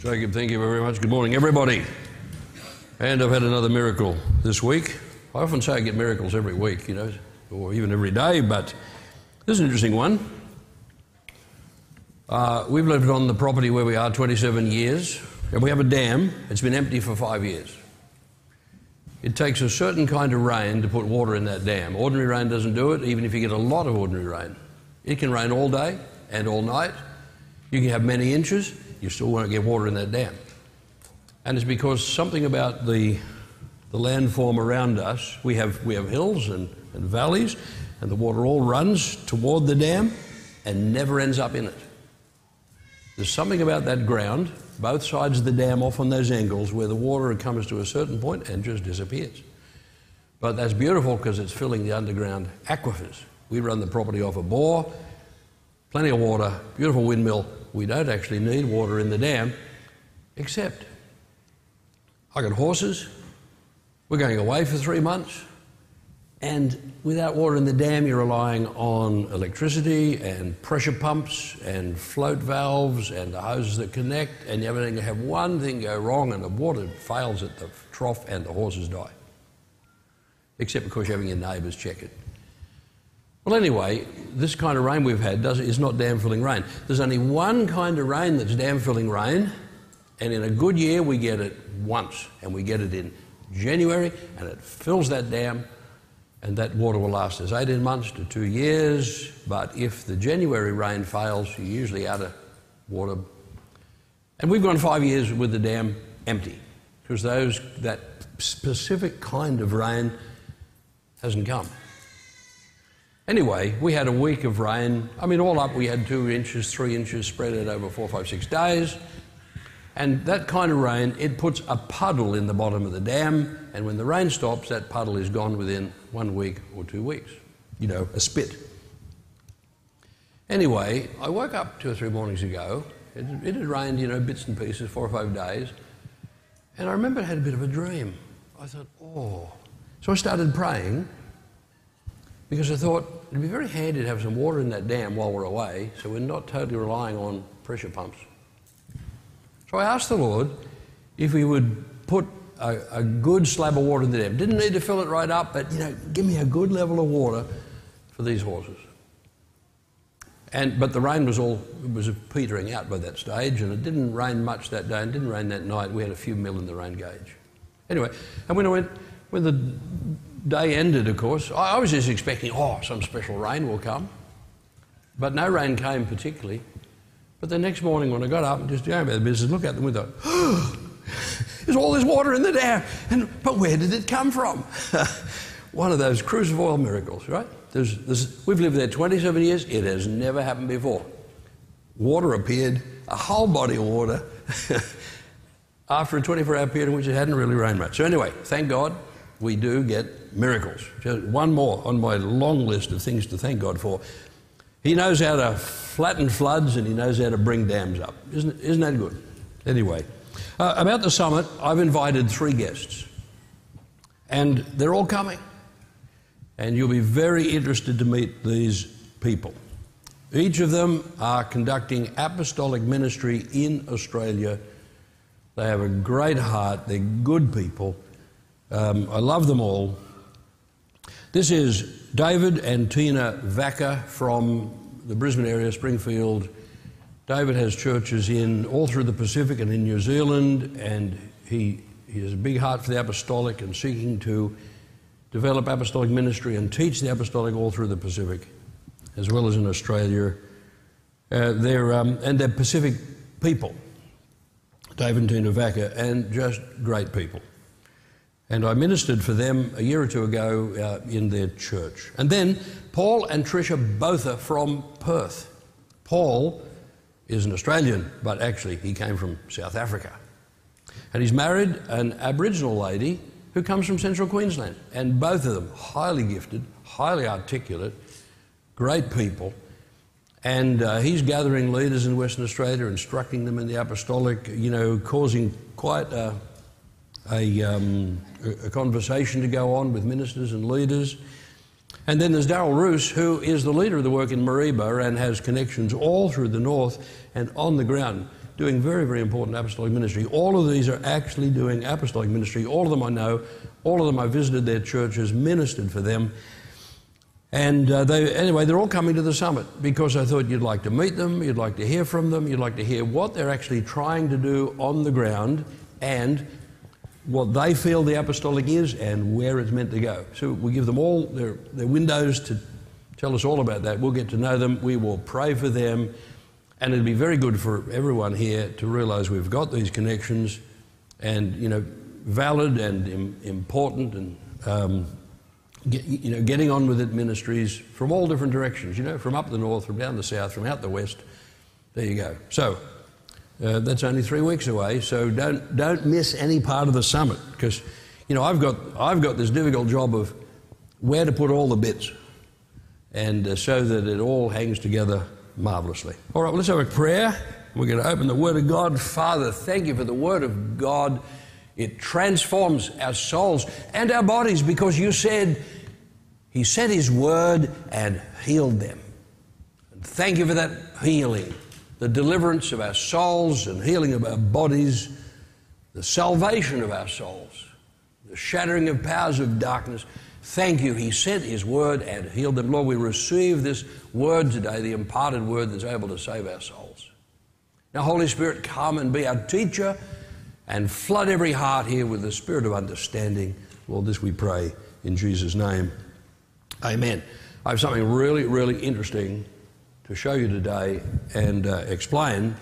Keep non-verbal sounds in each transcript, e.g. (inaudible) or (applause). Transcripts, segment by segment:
Jacob, thank you very much. Good morning, everybody. And I've had another miracle this week. I often say I get miracles every week, you know, or even every day, but this is an interesting one. Uh, we've lived on the property where we are 27 years, and we have a dam. It's been empty for five years. It takes a certain kind of rain to put water in that dam. Ordinary rain doesn't do it, even if you get a lot of ordinary rain. It can rain all day and all night. You can have many inches, you still won't get water in that dam. And it's because something about the, the landform around us, we have, we have hills and, and valleys, and the water all runs toward the dam and never ends up in it. There's something about that ground, both sides of the dam off on those angles, where the water comes to a certain point and just disappears. But that's beautiful because it's filling the underground aquifers. We run the property off a bore, plenty of water, beautiful windmill. We don't actually need water in the dam, except I got horses. We're going away for three months. And without water in the dam, you're relying on electricity and pressure pumps and float valves and the hoses that connect. And you're going to have one thing go wrong and the water fails at the trough and the horses die. Except, of course, you're having your neighbours check it. Well, anyway, this kind of rain we've had is not dam filling rain. There's only one kind of rain that's dam filling rain, and in a good year we get it once, and we get it in January, and it fills that dam, and that water will last us 18 months to two years. But if the January rain fails, you're usually out of water. And we've gone five years with the dam empty because those, that specific kind of rain hasn't come. Anyway, we had a week of rain. I mean, all up, we had two inches, three inches spread over four, five, six days. And that kind of rain, it puts a puddle in the bottom of the dam, and when the rain stops, that puddle is gone within one week or two weeks. You know, a spit. Anyway, I woke up two or three mornings ago. It, it had rained, you know, bits and pieces, four or five days. And I remember I had a bit of a dream. I thought, oh. So I started praying because I thought it'd be very handy to have some water in that dam while we're away so we're not totally relying on pressure pumps. So I asked the Lord if He would put a, a, good slab of water in the dam. Didn't need to fill it right up, but you know, give me a good level of water for these horses. And, but the rain was all was petering out by that stage, and it didn't rain much that day, and didn't rain that night. We had a few mil in the rain gauge. Anyway, and when I went, when the day ended, of course, I, was just expecting, oh, some special rain will come. But no rain came particularly. But the next morning when I got up and just going about the business, look out the window, (gasps) there's all this water in the dam. And, but where did it come from? (laughs) One of those cruse of oil miracles, right? There's, there's, we've lived there 27 years. It has never happened before. Water appeared, a whole body of water, (laughs) after a 24 hour period in which it hadn't really rained much. So, anyway, thank God we do get miracles. Just one more on my long list of things to thank God for. He knows how to flatten floods and he knows how to bring dams up. Isn't, isn't that good? Anyway, uh, about the summit, I've invited three guests, and they're all coming. And you'll be very interested to meet these people. Each of them are conducting apostolic ministry in Australia. They have a great heart, they're good people. Um, I love them all. This is David and Tina Vacker from the Brisbane area, Springfield. David has churches in all through the Pacific and in New Zealand, and he, he has a big heart for the apostolic and seeking to develop apostolic ministry and teach the apostolic all through the Pacific, as well as in Australia. Uh, they're, um, and they're Pacific people, David and Tina Vacker, and just great people. And I ministered for them a year or two ago uh, in their church. And then Paul and Tricia both are from Perth. Paul is an Australian, but actually he came from South Africa. And he's married an Aboriginal lady who comes from central Queensland. And both of them highly gifted, highly articulate, great people. And uh, he's gathering leaders in Western Australia, instructing them in the apostolic, you know, causing quite a a, um, a conversation to go on with ministers and leaders. And then there's Daryl Roos, who is the leader of the work in Mareeba and has connections all through the north and on the ground doing very, very important apostolic ministry. All of these are actually doing apostolic ministry. All of them I know. All of them I visited their churches, ministered for them. And uh, they, anyway, they're all coming to the summit because I thought you'd like to meet them, you'd like to hear from them, you'd like to hear what they're actually trying to do on the ground and what they feel the apostolic is and where it's meant to go. So we give them all their, their windows to tell us all about that. We'll get to know them, we will pray for them, and it'd be very good for everyone here to realize we've got these connections and, you know, valid and Im- important and. Um, Get, you know, getting on with it ministries from all different directions, you know, from up the north, from down the south, from out the west. There you go. So uh, that's only three weeks away, so don't, don't miss any part of the summit because, you know, I've got, I've got this difficult job of where to put all the bits and uh, so that it all hangs together marvelously. All right, well, let's have a prayer. We're going to open the Word of God. Father, thank you for the Word of God. It transforms our souls and our bodies because you said He sent His word and healed them. Thank you for that healing, the deliverance of our souls and healing of our bodies, the salvation of our souls, the shattering of powers of darkness. Thank you. He sent His word and healed them. Lord, we receive this word today, the imparted word that's able to save our souls. Now, Holy Spirit, come and be our teacher and flood every heart here with the spirit of understanding. Lord, this we pray in Jesus' name. Amen. I have something really, really interesting to show you today and uh, explain.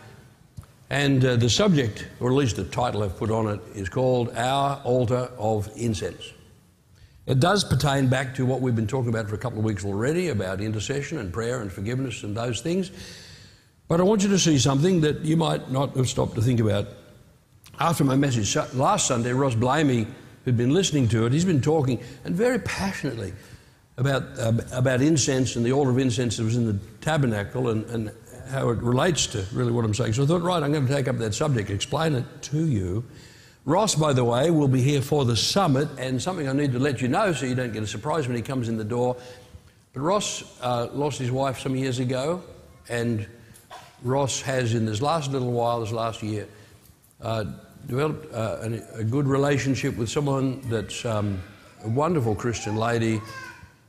And uh, the subject, or at least the title I've put on it, is called Our Altar of Incense. It does pertain back to what we've been talking about for a couple of weeks already about intercession and prayer and forgiveness and those things. But I want you to see something that you might not have stopped to think about after my message last Sunday, Ross Blamey, who'd been listening to it, he's been talking and very passionately about, uh, about incense and the altar of incense that was in the tabernacle and, and how it relates to really what I'm saying. So I thought, right, I'm going to take up that subject, explain it to you. Ross, by the way, will be here for the summit, and something I need to let you know so you don't get a surprise when he comes in the door. But Ross uh, lost his wife some years ago, and Ross has, in this last little while, this last year, uh, developed uh, a, a, good relationship with someone that's um, a wonderful Christian lady.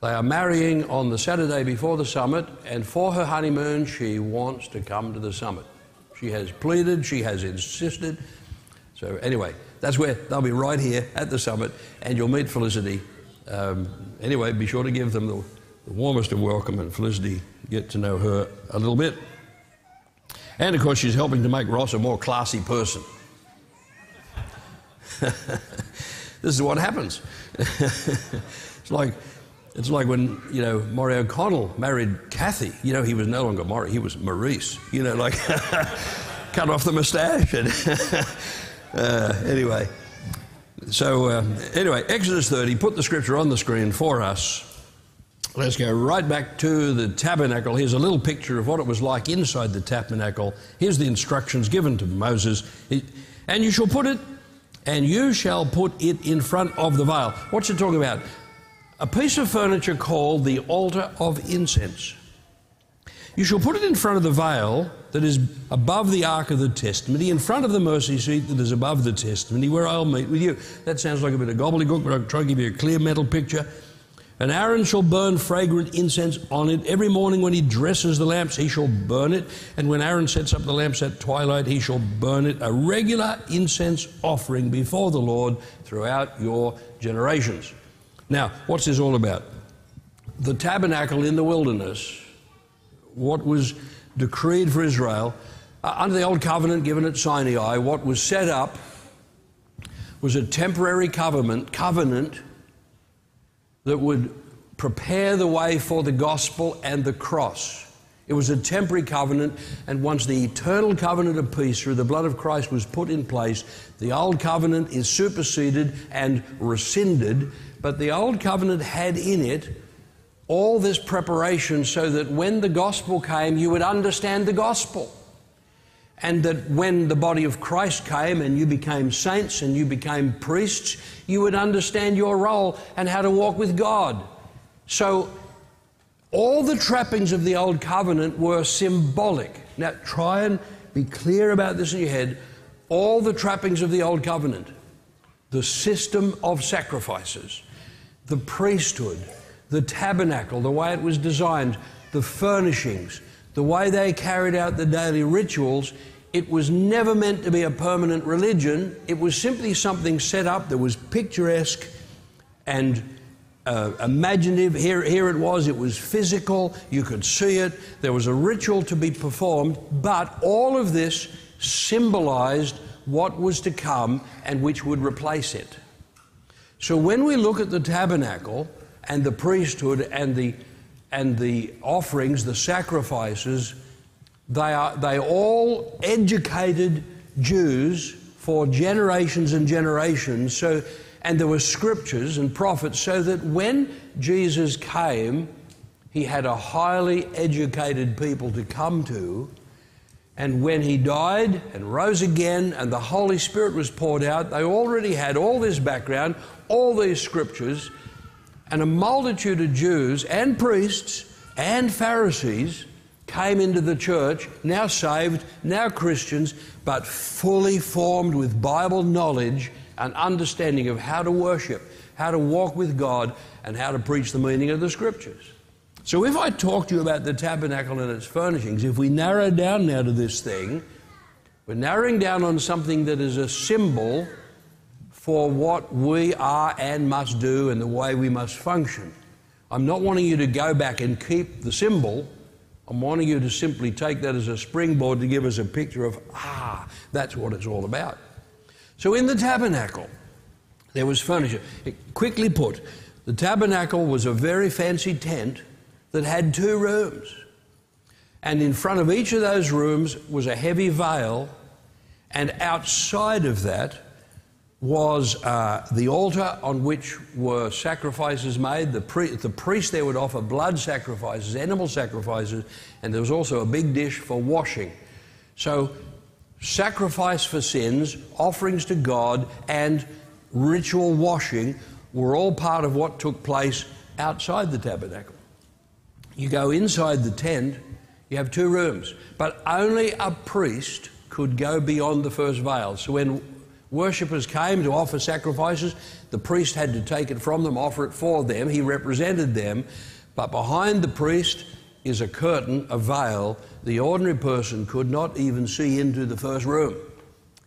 They are marrying on the Saturday before the summit, and for her honeymoon, she wants to come to the summit. She has pleaded, she has insisted. So, anyway, that's where they'll be right here at the summit, and you'll meet Felicity. Um, anyway, be sure to give them the, the warmest of welcome, and Felicity get to know her a little bit. And of course, she's helping to make Ross a more classy person. (laughs) this is what happens. (laughs) it's like it's like when you know Maury O'Connell married Kathy. You know he was no longer Maury; he was Maurice. You know, like (laughs) cut off the moustache and (laughs) uh, anyway. So uh, anyway, Exodus 30. Put the scripture on the screen for us. Let's go right back to the tabernacle. Here's a little picture of what it was like inside the tabernacle. Here's the instructions given to Moses. And you shall put it and you shall put it in front of the veil. What's it talking about? A piece of furniture called the altar of incense. You shall put it in front of the veil that is above the ark of the testimony, in front of the mercy seat that is above the testimony, where I'll meet with you. That sounds like a bit of gobbledygook, but I'll try to give you a clear mental picture. And Aaron shall burn fragrant incense on it. Every morning when he dresses the lamps, he shall burn it. And when Aaron sets up the lamps at twilight, he shall burn it. A regular incense offering before the Lord throughout your generations. Now, what's this all about? The tabernacle in the wilderness, what was decreed for Israel uh, under the old covenant given at Sinai, what was set up was a temporary covenant, covenant that would prepare the way for the gospel and the cross. It was a temporary covenant, and once the eternal covenant of peace through the blood of Christ was put in place, the old covenant is superseded and rescinded. But the old covenant had in it all this preparation so that when the gospel came, you would understand the gospel. And that when the body of Christ came and you became saints and you became priests, you would understand your role and how to walk with God. So, all the trappings of the old covenant were symbolic. Now, try and be clear about this in your head. All the trappings of the old covenant, the system of sacrifices, the priesthood, the tabernacle, the way it was designed, the furnishings, the way they carried out the daily rituals, it was never meant to be a permanent religion. It was simply something set up that was picturesque and uh, imaginative. Here, here it was, it was physical, you could see it, there was a ritual to be performed, but all of this symbolized what was to come and which would replace it. So when we look at the tabernacle and the priesthood and the, and the offerings, the sacrifices, they, are, they all educated Jews for generations and generations. So and there were scriptures and prophets so that when Jesus came, he had a highly educated people to come to. And when he died and rose again and the Holy Spirit was poured out, they already had all this background, all these scriptures, and a multitude of Jews and priests and Pharisees came into the church, now saved, now Christians, but fully formed with Bible knowledge and understanding of how to worship, how to walk with God, and how to preach the meaning of the scriptures. So, if I talk to you about the tabernacle and its furnishings, if we narrow down now to this thing, we're narrowing down on something that is a symbol for what we are and must do and the way we must function. I'm not wanting you to go back and keep the symbol. I'm wanting you to simply take that as a springboard to give us a picture of, ah, that's what it's all about. So in the tabernacle, there was furniture. It, quickly put, the tabernacle was a very fancy tent that had two rooms. And in front of each of those rooms was a heavy veil, and outside of that was uh, the altar on which were sacrifices made. The, pri- the priest there would offer blood sacrifices, animal sacrifices, and there was also a big dish for washing. So sacrifice for sins, offerings to God, and ritual washing were all part of what took place outside the tabernacle. You go inside the tent, you have two rooms, but only a priest could go beyond the first veil. So when worshippers came to offer sacrifices, the priest had to take it from them, offer it for them. He represented them, but behind the priest is a curtain, a veil, the ordinary person could not even see into the first room,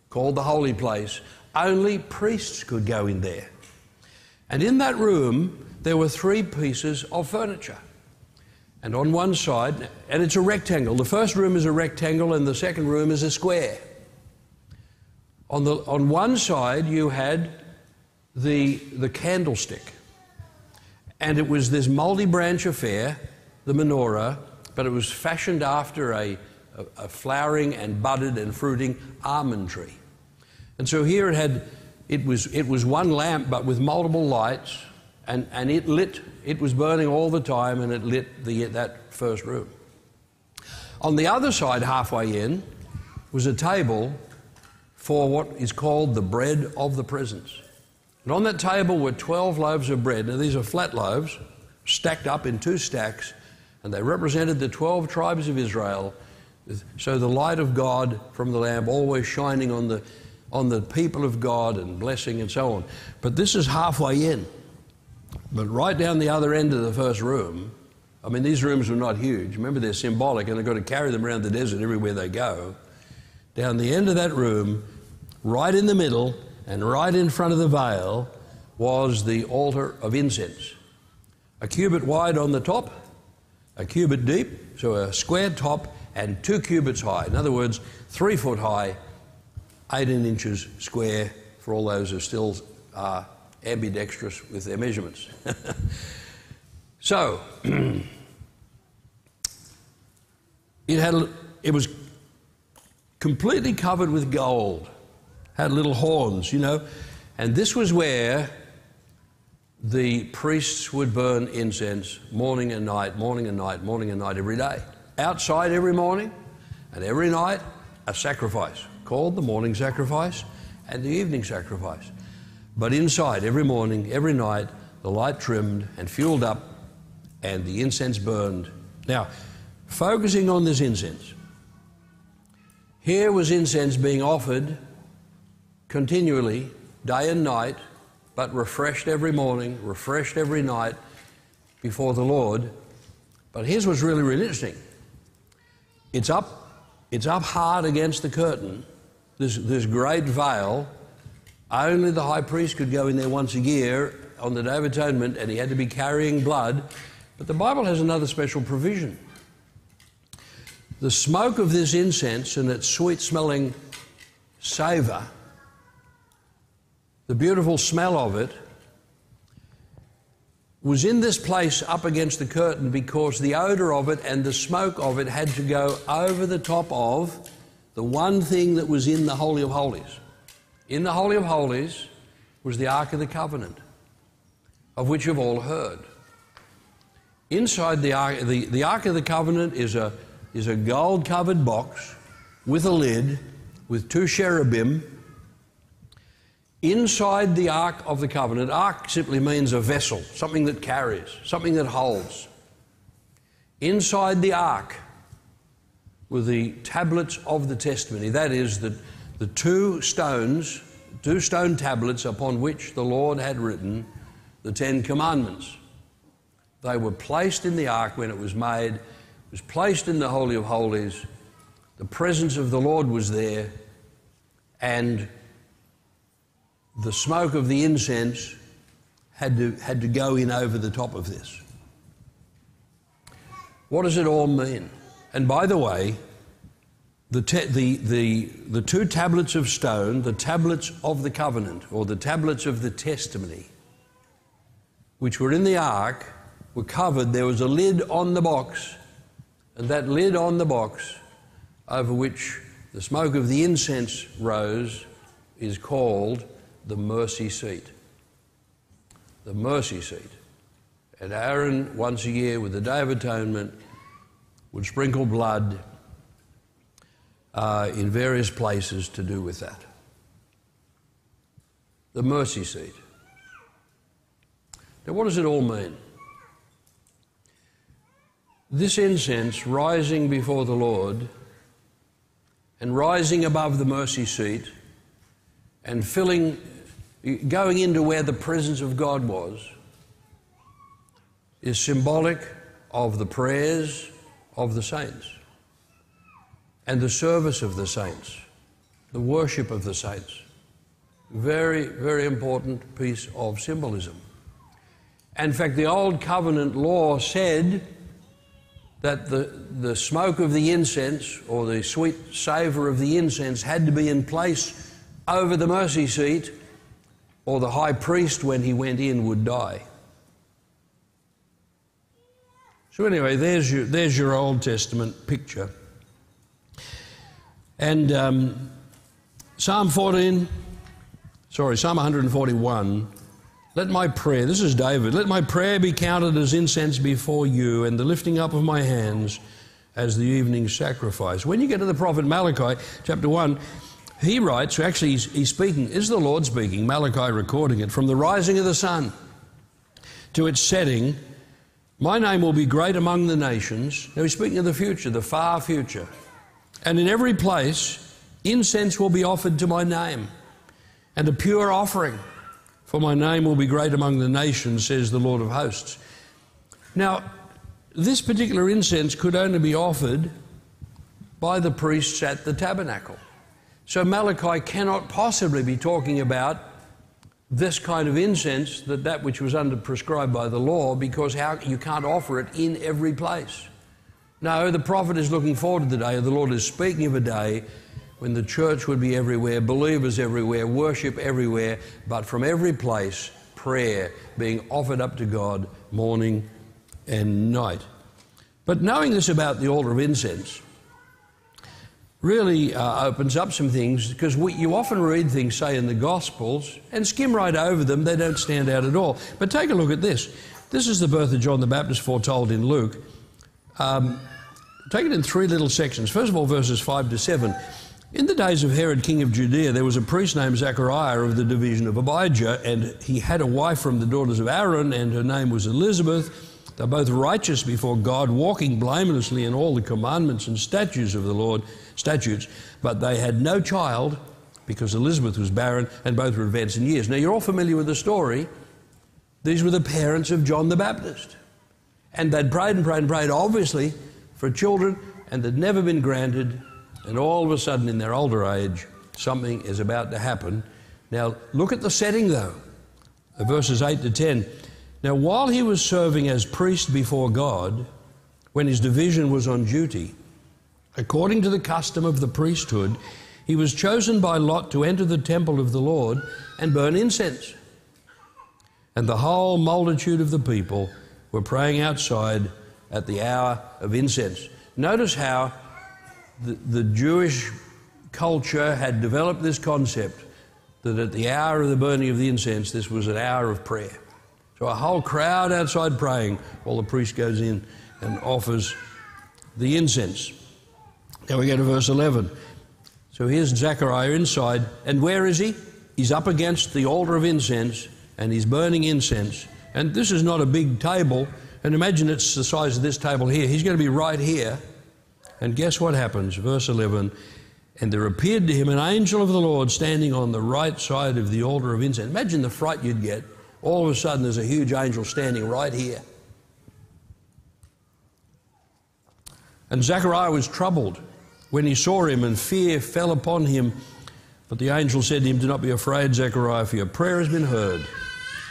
called the holy place. Only priests could go in there. And in that room, there were three pieces of furniture. And on one side, and it's a rectangle. The first room is a rectangle, and the second room is a square. On, the, on one side, you had the, the candlestick. And it was this multi branch affair, the menorah, but it was fashioned after a, a, a flowering and budded and fruiting almond tree. And so here it had, it was, it was one lamp but with multiple lights, and, and it lit, it was burning all the time and it lit the, that first room. On the other side, halfway in, was a table for what is called the bread of the presence. And on that table were 12 loaves of bread. Now, these are flat loaves, stacked up in two stacks, and they represented the 12 tribes of Israel. So the light of God from the lamp always shining on the, on the people of God and blessing and so on. But this is halfway in. But right down the other end of the first room, I mean, these rooms were not huge. Remember, they're symbolic and they've got to carry them around the desert everywhere they go. Down the end of that room, right in the middle and right in front of the veil, was the altar of incense. A cubit wide on the top a cubit deep, so a square top, and two cubits high. In other words, three foot high, 18 inches square for all those who still are ambidextrous with their measurements. (laughs) so, (clears throat) it, had, it was completely covered with gold, had little horns, you know, and this was where the priests would burn incense morning and night, morning and night, morning and night every day. Outside every morning and every night, a sacrifice called the morning sacrifice and the evening sacrifice. But inside every morning, every night, the light trimmed and fueled up and the incense burned. Now, focusing on this incense, Here was incense being offered continually, day and night, but refreshed every morning, refreshed every night before the Lord. But here's what's really, really interesting. It's up, it's up hard against the curtain, this, this great veil. Only the high priest could go in there once a year on the Day of Atonement, and he had to be carrying blood. But the Bible has another special provision. The smoke of this incense and its sweet smelling savour, the beautiful smell of it, was in this place up against the curtain because the odour of it and the smoke of it had to go over the top of the one thing that was in the Holy of Holies. In the Holy of Holies was the Ark of the Covenant, of which you've all heard. Inside the Ark, the, the Ark of the Covenant is a, is a gold covered box with a lid with two cherubim Inside the Ark of the Covenant, Ark simply means a vessel, something that carries, something that holds. Inside the Ark were the tablets of the testimony, that is, the, the two stones, two stone tablets upon which the Lord had written the Ten Commandments. They were placed in the ark when it was made, it was placed in the Holy of Holies. The presence of the Lord was there, and the smoke of the incense had to, had to go in over the top of this. What does it all mean? And by the way, the, te- the, the, the two tablets of stone, the tablets of the covenant, or the tablets of the testimony, which were in the ark, were covered. There was a lid on the box, and that lid on the box, over which the smoke of the incense rose, is called the mercy seat. The mercy seat. And Aaron, once a year with the Day of Atonement, would sprinkle blood uh, in various places to do with that. The mercy seat. Now, what does it all mean? This incense rising before the Lord and rising above the mercy seat and filling going into where the presence of God was is symbolic of the prayers of the saints and the service of the saints, the worship of the saints. Very, very important piece of symbolism. In fact, the Old Covenant law said that the, the smoke of the incense or the sweet savour of the incense had to be in place over the mercy seat or the high priest, when he went in, would die. So, anyway, there's your, there's your Old Testament picture. And um, Psalm 14, sorry, Psalm 141. Let my prayer, this is David, let my prayer be counted as incense before you, and the lifting up of my hands as the evening sacrifice. When you get to the prophet Malachi, chapter 1, he writes, actually, he's, he's speaking, is the Lord speaking, Malachi recording it, from the rising of the sun to its setting, my name will be great among the nations. Now he's speaking of the future, the far future. And in every place, incense will be offered to my name, and a pure offering. For my name will be great among the nations, says the Lord of hosts. Now, this particular incense could only be offered by the priests at the tabernacle. So Malachi cannot possibly be talking about this kind of incense, that that which was under prescribed by the law, because how you can't offer it in every place. No, the prophet is looking forward to the day, the Lord is speaking of a day when the church would be everywhere, believers everywhere, worship everywhere, but from every place, prayer being offered up to God morning and night. But knowing this about the altar of incense, really uh, opens up some things because you often read things, say, in the Gospels and skim right over them. They don't stand out at all. But take a look at this. This is the birth of John the Baptist foretold in Luke. Um, take it in three little sections. First of all, verses 5 to 7. In the days of Herod, king of Judea, there was a priest named Zechariah of the division of Abijah, and he had a wife from the daughters of Aaron, and her name was Elizabeth. They're both righteous before God, walking blamelessly in all the commandments and statutes of the Lord, statutes, but they had no child because Elizabeth was barren and both were advanced in years. Now, you're all familiar with the story. These were the parents of John the Baptist. And they'd prayed and prayed and prayed, obviously, for children, and they'd never been granted. And all of a sudden, in their older age, something is about to happen. Now, look at the setting, though, verses 8 to 10. Now, while he was serving as priest before God, when his division was on duty, according to the custom of the priesthood, he was chosen by Lot to enter the temple of the Lord and burn incense. And the whole multitude of the people were praying outside at the hour of incense. Notice how the, the Jewish culture had developed this concept that at the hour of the burning of the incense, this was an hour of prayer. So a whole crowd outside praying while the priest goes in and offers the incense. Now we go to verse 11. So here's Zechariah inside, and where is he? He's up against the altar of incense and he's burning incense. And this is not a big table, and imagine it's the size of this table here. He's going to be right here. And guess what happens? Verse 11 And there appeared to him an angel of the Lord standing on the right side of the altar of incense. Imagine the fright you'd get. All of a sudden, there's a huge angel standing right here. And Zechariah was troubled when he saw him, and fear fell upon him. But the angel said to him, Do not be afraid, Zechariah, for your prayer has been heard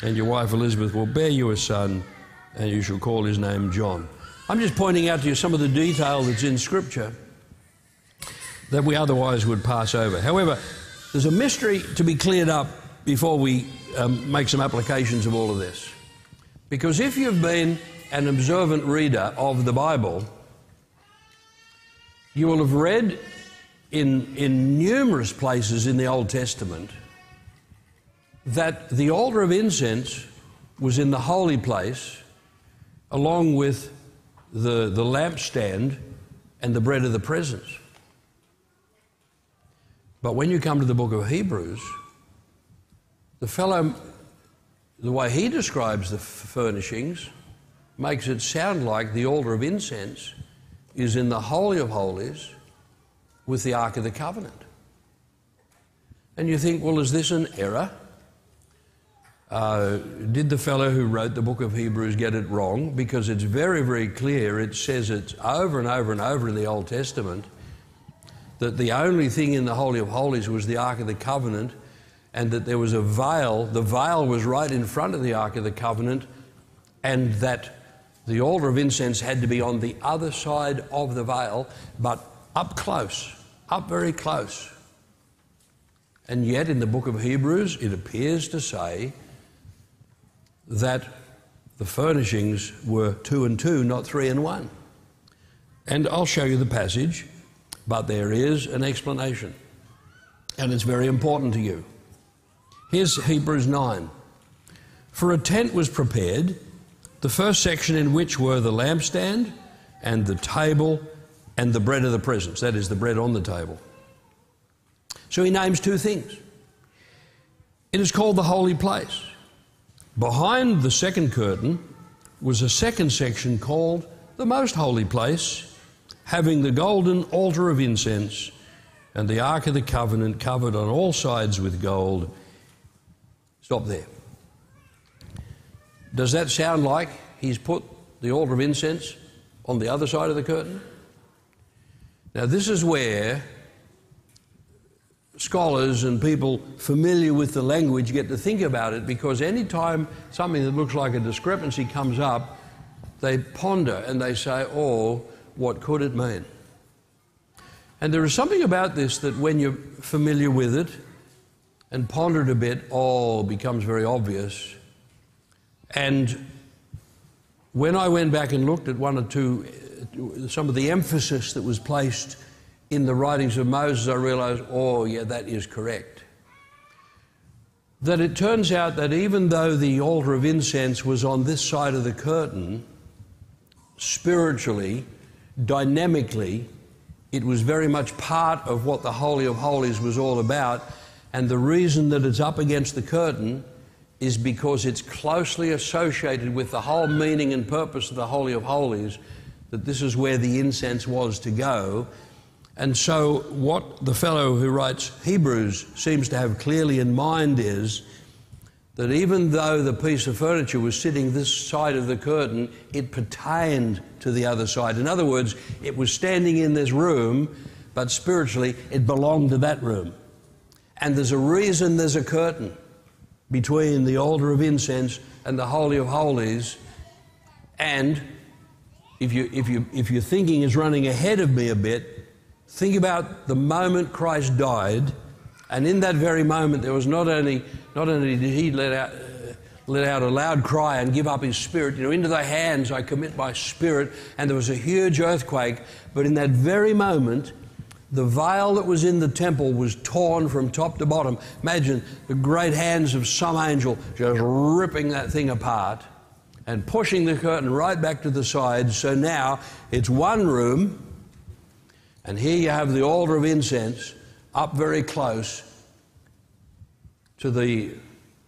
and your wife Elizabeth will bear you a son, and you shall call his name John. I'm just pointing out to you some of the detail that's in Scripture that we otherwise would pass over. However, there's a mystery to be cleared up before we um, make some applications of all of this. Because if you've been an observant reader of the Bible, you will have read in, in numerous places in the Old Testament that the altar of incense was in the holy place along with the, the lampstand and the bread of the presence. But when you come to the book of Hebrews, the fellow, the way he describes the furnishings, makes it sound like the altar of incense is in the Holy of Holies with the Ark of the Covenant. And you think, well, is this an error? Uh, did the fellow who wrote the book of Hebrews get it wrong? Because it's very, very clear. It says it's over and over and over in the Old Testament that the only thing in the Holy of Holies was the Ark of the Covenant and that there was a veil. The veil was right in front of the Ark of the Covenant and that the altar of incense had to be on the other side of the veil, but up close, up very close. And yet, in the book of Hebrews, it appears to say that the furnishings were two and two, not three and one. And I'll show you the passage, but there is an explanation, and it's very important to you. Here's Hebrews 9. For a tent was prepared, the first section in which were the lampstand and the table and the bread of the presence, that is, the bread on the table. So he names two things. It is called the holy place. Behind the second curtain was a second section called the Most Holy Place, having the golden altar of incense and the Ark of the Covenant covered on all sides with gold. Stop there. Does that sound like he's put the altar of incense on the other side of the curtain? Now, this is where scholars and people familiar with the language get to think about it because anytime something that looks like a discrepancy comes up, they ponder and they say, oh, what could it mean? And there is something about this that when you're familiar with it and pondered a bit, all becomes very obvious. And when I went back and looked at one or two, uh, some of the emphasis that was placed in the writings of Moses, I realized, oh, yeah, that is correct. That it turns out that even though the altar of incense was on this side of the curtain, spiritually, dynamically, it was very much part of what the Holy of Holies was all about. And the reason that it's up against the curtain is because it's closely associated with the whole meaning and purpose of the Holy of Holies, that this is where the incense was to go. And so, what the fellow who writes Hebrews seems to have clearly in mind is that even though the piece of furniture was sitting this side of the curtain, it pertained to the other side. In other words, it was standing in this room, but spiritually, it belonged to that room. And there's a reason there's a curtain between the altar of incense and the Holy of Holies. And if, you, if, you, if your thinking is running ahead of me a bit, think about the moment Christ died. And in that very moment, there was not only, not only did he let out, let out a loud cry and give up his spirit, you know, into thy hands I commit my spirit, and there was a huge earthquake, but in that very moment, the veil that was in the temple was torn from top to bottom. Imagine the great hands of some angel just ripping that thing apart and pushing the curtain right back to the side. So now it's one room, and here you have the altar of incense up very close to the.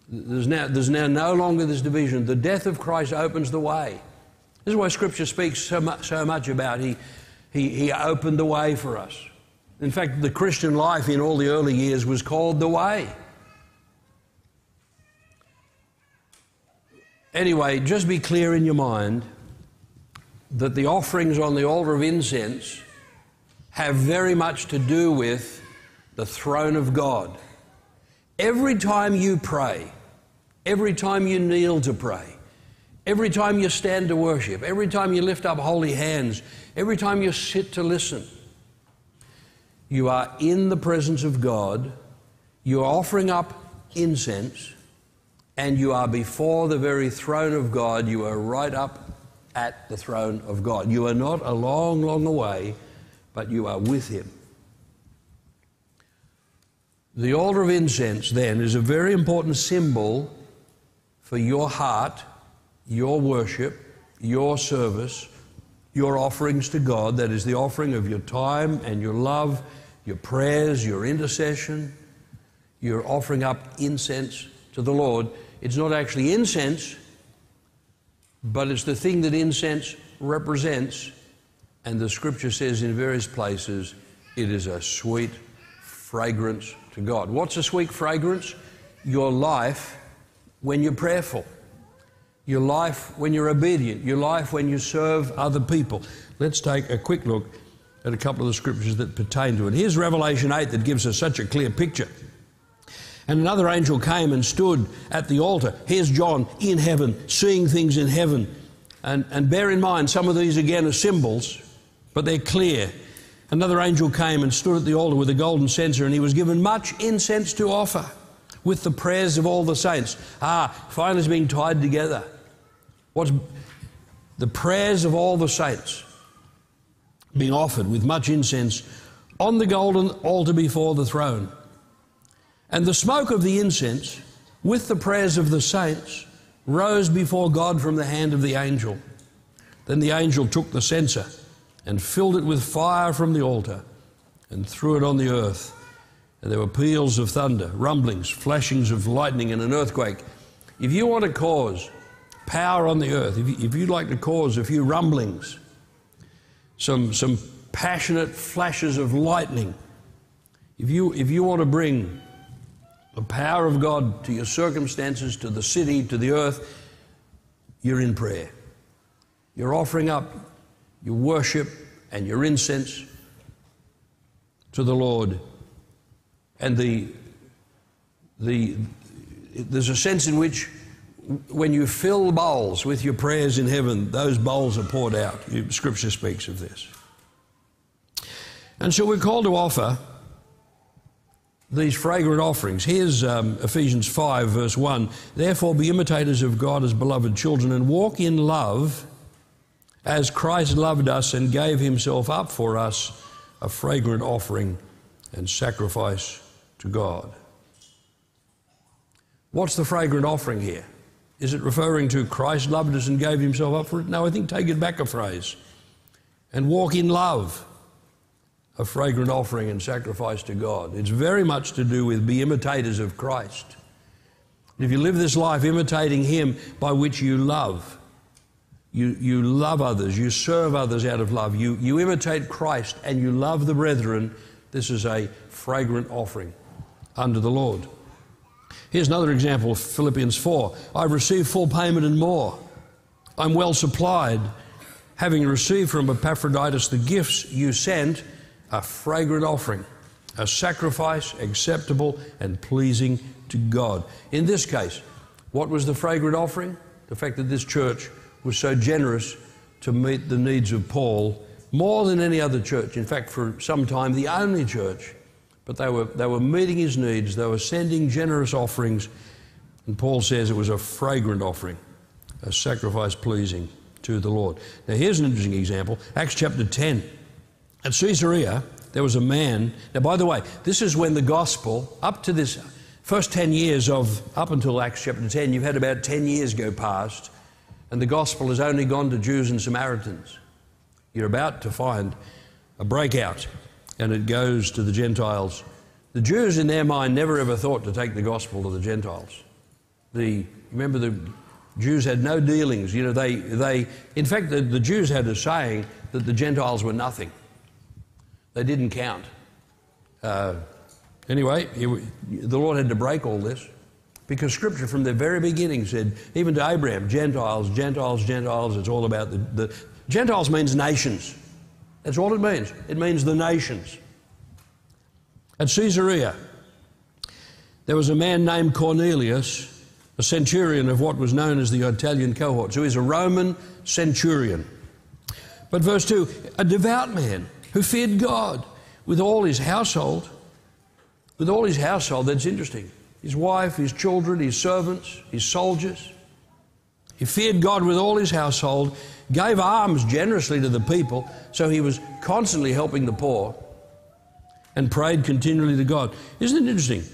There's now, there's now no longer this division. The death of Christ opens the way. This is why Scripture speaks so much, so much about. He, he, he opened the way for us. In fact, the Christian life in all the early years was called the way. Anyway, just be clear in your mind that the offerings on the altar of incense have very much to do with the throne of God. Every time you pray, every time you kneel to pray, every time you stand to worship, every time you lift up holy hands, every time you sit to listen, you are in the presence of God, you are offering up incense, and you are before the very throne of God. You are right up at the throne of God. You are not a long, long away, but you are with Him. The altar of incense, then, is a very important symbol for your heart, your worship, your service, your offerings to God. That is the offering of your time and your love, your prayers, your intercession. You're offering up incense to the Lord. It's not actually incense, but it's the thing that incense represents. And the scripture says in various places, it is a sweet fragrance to God. What's a sweet fragrance? Your life when you're prayerful, your life when you're obedient, your life when you serve other people. Let's take a quick look at a couple of the scriptures that pertain to it. Here's Revelation 8 that gives us such a clear picture. And another angel came and stood at the altar. Here's John in heaven, seeing things in heaven. And, and bear in mind, some of these again are symbols, but they're clear. Another angel came and stood at the altar with a golden censer, and he was given much incense to offer with the prayers of all the saints. Ah, finally it's being tied together. What's the prayers of all the saints being offered with much incense on the golden altar before the throne. And the smoke of the incense, with the prayers of the saints, rose before God from the hand of the angel. Then the angel took the censer and filled it with fire from the altar and threw it on the earth. And there were peals of thunder, rumblings, flashings of lightning, and an earthquake. If you want to cause power on the earth, if, you, would like to cause a few rumblings, some, some passionate flashes of lightning, if you, if you want to bring the power of God to your circumstances, to the city, to the earth, you're in prayer. You're offering up your worship and your incense to the Lord. And the, the, there's a sense in which when you fill bowls with your prayers in heaven, those bowls are poured out. Scripture speaks of this. And so we're called to offer these fragrant offerings. Here's um, Ephesians 5, verse 1. Therefore, be imitators of God as beloved children and walk in love as Christ loved us and gave himself up for us, a fragrant offering and sacrifice to God. What's the fragrant offering here? Is it referring to Christ loved us and gave himself up for it? No, I think take it back a phrase. And walk in love a fragrant offering and sacrifice to God. It's very much to do with be imitators of Christ. If you live this life imitating Him by which you love, you, you love others, you serve others out of love, you, you imitate Christ and you love the brethren, this is a fragrant offering unto the Lord. Here's another example of Philippians 4. I've received full payment and more. I'm well supplied, having received from Epaphroditus the gifts you sent, a fragrant offering, a sacrifice acceptable and pleasing to God. In this case, what was the fragrant offering? The fact that this church was so generous to meet the needs of Paul more than any other church. In fact, for some time, the only church. But they were, they were meeting his needs, they were sending generous offerings. And Paul says it was a fragrant offering, a sacrifice pleasing to the Lord. Now, here's an interesting example Acts chapter 10. At Caesarea, there was a man. Now, by the way, this is when the gospel, up to this first 10 years of, up until Acts chapter 10, you've had about 10 years go past, and the gospel has only gone to Jews and Samaritans. You're about to find a breakout, and it goes to the Gentiles. The Jews, in their mind, never ever thought to take the gospel to the Gentiles. The, remember, the Jews had no dealings. You know, they, they in fact, the, the Jews had a saying that the Gentiles were nothing. They didn't count. Uh, Anyway, the Lord had to break all this because Scripture from the very beginning said, even to Abraham, Gentiles, Gentiles, Gentiles, it's all about the, the Gentiles means nations. That's what it means. It means the nations. At Caesarea, there was a man named Cornelius, a centurion of what was known as the Italian cohort. So he's a Roman centurion. But verse 2 a devout man who feared God with all his household with all his household, that's interesting. His wife, his children, his servants, his soldiers. He feared God with all his household, gave alms generously to the people, so he was constantly helping the poor, and prayed continually to God. Isn't it interesting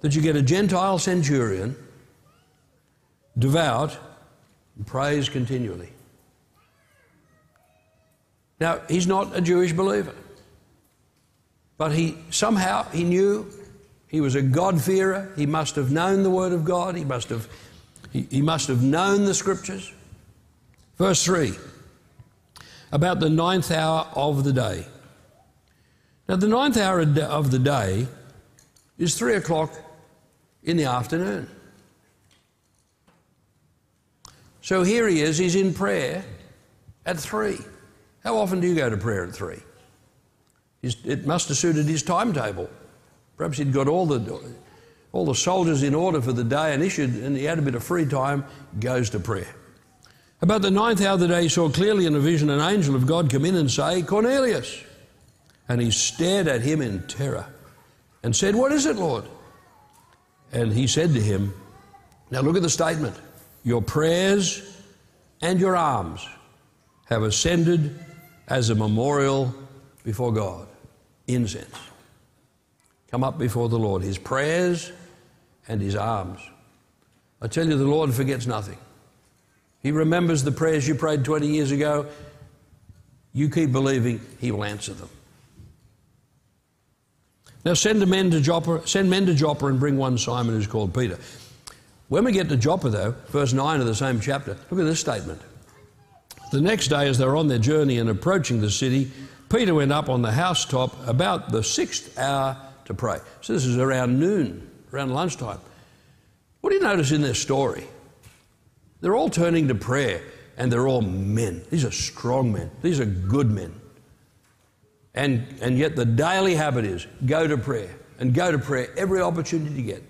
that you get a Gentile centurion, devout, and prays continually? Now, he's not a Jewish believer. But he somehow he knew he was a God-fearer. He must have known the Word of God. He must have, he, he must have known the Scriptures. Verse 3 about the ninth hour of the day. Now, the ninth hour of the day is three o'clock in the afternoon. So here he is, he's in prayer at three. How often do you go to prayer at three? it must have suited his timetable. Perhaps he'd got all the, all the soldiers in order for the day and issued, and he had a bit of free time, goes to prayer. About the ninth hour of the day, he saw clearly in a vision an angel of God come in and say, Cornelius. And he stared at him in terror and said, What is it, Lord? And he said to him, Now look at the statement. Your prayers and your alms have ascended as a memorial before God. Incense come up before the Lord, his prayers and his alms. I tell you, the Lord forgets nothing. He remembers the prayers you prayed 20 years ago. You keep believing, he will answer them. Now send men to Joppa, send men to Joppa and bring one Simon who's called Peter. When we get to Joppa, though, verse 9 of the same chapter, look at this statement. The next day, as they were on their journey and approaching the city, Peter went up on the housetop about the sixth hour to pray. So this is around noon, around lunchtime. What do you notice in this story? They're all turning to prayer and they're all men. These are strong men. These are good men. And, and yet the daily habit is go to prayer and go to prayer every opportunity you get.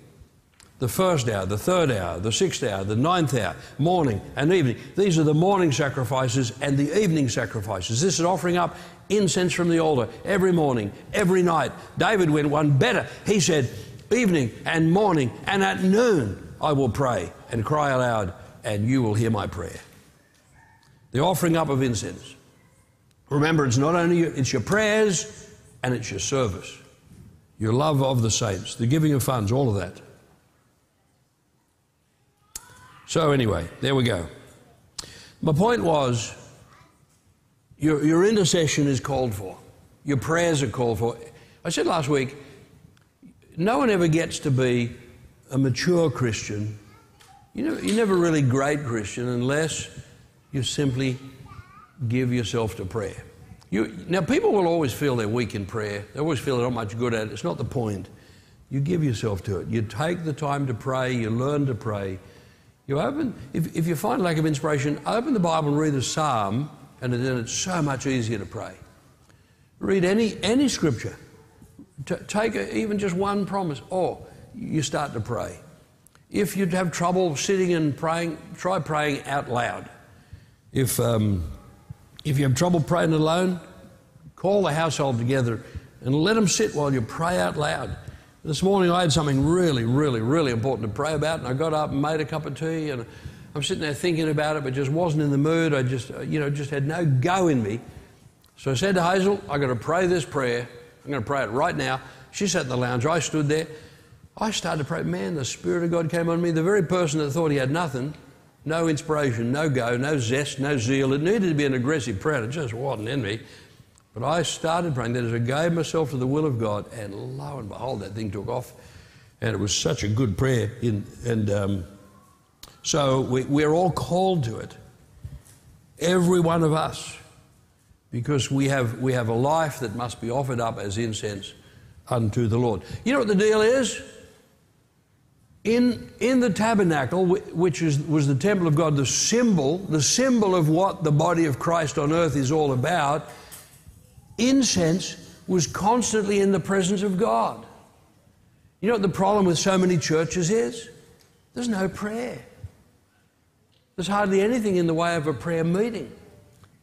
The first hour, the third hour, the sixth hour, the ninth hour, morning and evening. These are the morning sacrifices and the evening sacrifices. This is offering up incense from the altar every morning, every night. David went one better. He said, Evening and morning and at noon I will pray and cry aloud, and you will hear my prayer. The offering up of incense. Remember, it's not only your, it's your prayers and it's your service, your love of the saints, the giving of funds, all of that. So, anyway, there we go. My point was your, your intercession is called for. Your prayers are called for. I said last week, no one ever gets to be a mature Christian You know, you're never really great Christian unless you simply give yourself to prayer. You, now, people will always feel they're weak in prayer. They always feel they're not much good at it. It's not the point. You give yourself to it. You take the time to pray. You learn to pray. You open, if, if you find lack of inspiration, open the Bible and read a psalm, and then it's so much easier to pray. Read any, any scripture. T- take a, even just one promise, or you start to pray. If you'd have trouble sitting and praying, try praying out loud. If, um, if you have trouble praying alone, call the household together and let them sit while you pray out loud. This morning I had something really, really, really important to pray about, and I got up and made a cup of tea, and I'm sitting there thinking about it, but just wasn't in the mood. I just, uh, you know, just had no go in me. So I said to Hazel, I've got to pray this prayer. I'm going to pray it right now. She sat in the lounge. I stood there. I started to pray. Man, the Spirit of God came on me. The very person that thought he had nothing, no inspiration, no go, no zest, no zeal. It needed to be an aggressive prayer. It just wasn't in me. But I started praying that as I gave myself to the will of God, and lo and behold, that thing took off. And it was such a good prayer. In, and um, so we, we're all called to it. Every one of us. Because we have, we have a life that must be offered up as incense unto the Lord. You know what the deal is? In, in the tabernacle, which is, was the temple of God, the symbol, the symbol of what the body of Christ on earth is all about, incense was constantly in the presence of God. You know what the problem with so many churches is? There's no prayer. There's hardly anything in the way of a prayer meeting.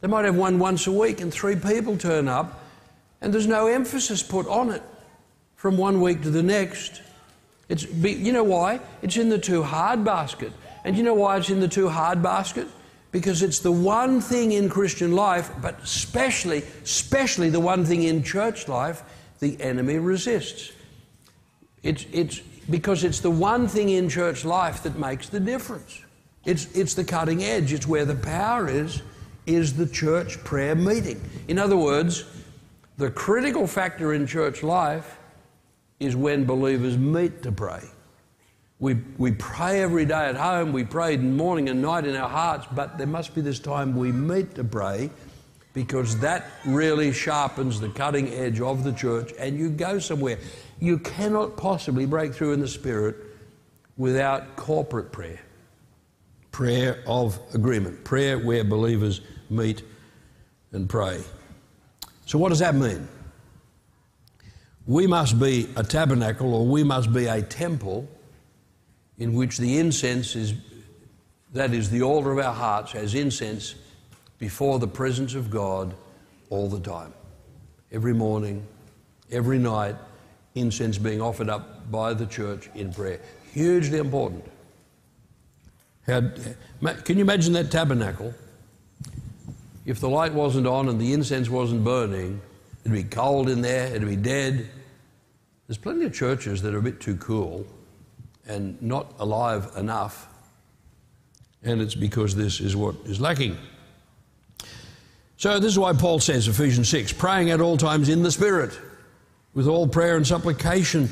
They might have one once a week and three people turn up, and there's no emphasis put on it from one week to the next. It's, you know why? It's in the too hard basket. And you know why it's in the too hard basket? because it's the one thing in Christian life, but especially, especially the one thing in church life, the enemy resists. It's, it's because it's the one thing in church life that makes the difference. It's, it's the cutting edge. It's where the power is, is the church prayer meeting. In other words, the critical factor in church life is when believers meet to pray. We, we pray every day at home, we pray in morning and night in our hearts, but there must be this time we meet to pray because that really sharpens the cutting edge of the church and you go somewhere. You cannot possibly break through in the Spirit without corporate prayer. Prayer of agreement, prayer where believers meet and pray. So, what does that mean? We must be a tabernacle or we must be a temple in which the incense is, that is, the altar of our hearts, has incense before the presence of God all the time. Every morning, every night, incense being offered up by the church in prayer. Hugely important. Can you imagine that tabernacle? If the light wasn't on and the incense wasn't burning, it'd be cold in there, it'd be dead. There's plenty of churches that are a bit too cool and not alive enough. And it's because this is what is lacking. So, this is why Paul says, Ephesians 6, praying at all times in the Spirit, with all prayer and supplication.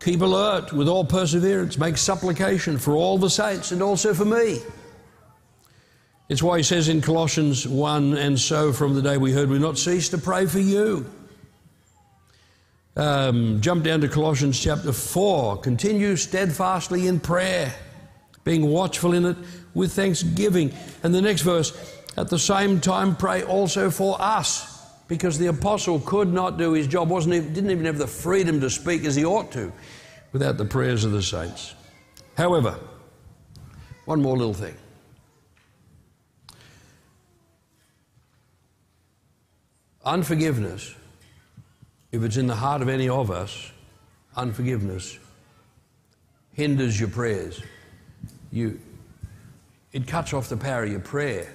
Keep alert with all perseverance. Make supplication for all the saints and also for me. It's why he says in Colossians 1 and so from the day we heard, we not cease to pray for you um, jump down to Colossians chapter 4. Continue steadfastly in prayer, being watchful in it with thanksgiving. And the next verse, at the same time, pray also for us. Because the apostle could not do his job, wasn't even, didn't even have the freedom to speak as he ought to without the prayers of the saints. However, one more little thing. Unforgiveness if it's in the heart of any of us, unforgiveness hinders your prayers. You, it cuts off the power of your prayer.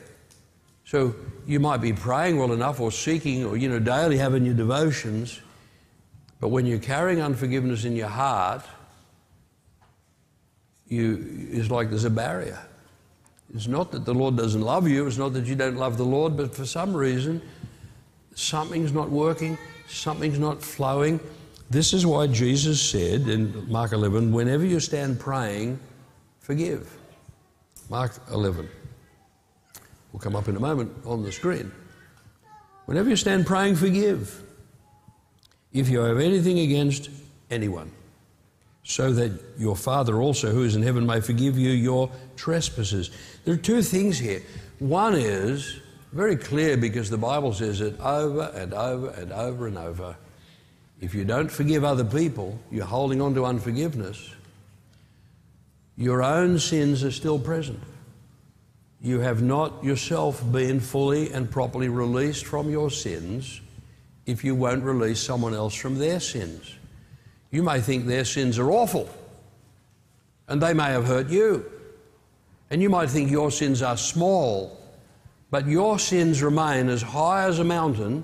So you might be praying well enough or seeking or, you know, daily having your devotions, but when you're carrying unforgiveness in your heart, you, it's like there's a barrier. It's not that the Lord doesn't love you, it's not that you don't love the Lord, but for some reason, something's not working something's not flowing. This is why Jesus said in Mark 11 whenever you stand praying, forgive. Mark 11. Will come up in a moment on the screen. Whenever you stand praying, forgive. If you have anything against anyone, so that your Father also, who is in heaven, may forgive you your trespasses. There are two things here. One is very clear because the Bible says it over and over and over and over. If you don't forgive other people, you're holding on to unforgiveness. Your own sins are still present. You have not yourself been fully and properly released from your sins if you won't release someone else from their sins. You may think their sins are awful, and they may have hurt you. And you might think your sins are small, but your sins remain as high as a mountain,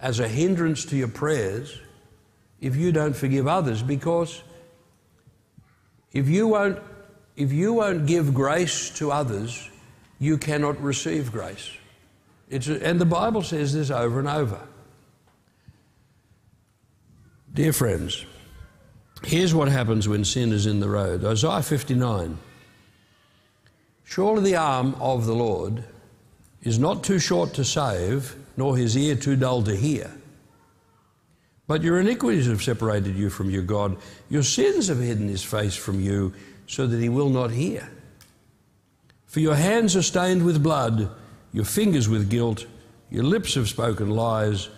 as a hindrance to your prayers, if you don't forgive others, because if you won't, if you won't give grace to others, you cannot receive grace. It's and the Bible says this over and over. Dear friends, Here's what happens when sin is in the road Isaiah 59. Surely the arm of the Lord is not too short to save, nor his ear too dull to hear. But your iniquities have separated you from your God. Your sins have hidden his face from you, so that he will not hear. For your hands are stained with blood, your fingers with guilt, your lips have spoken lies,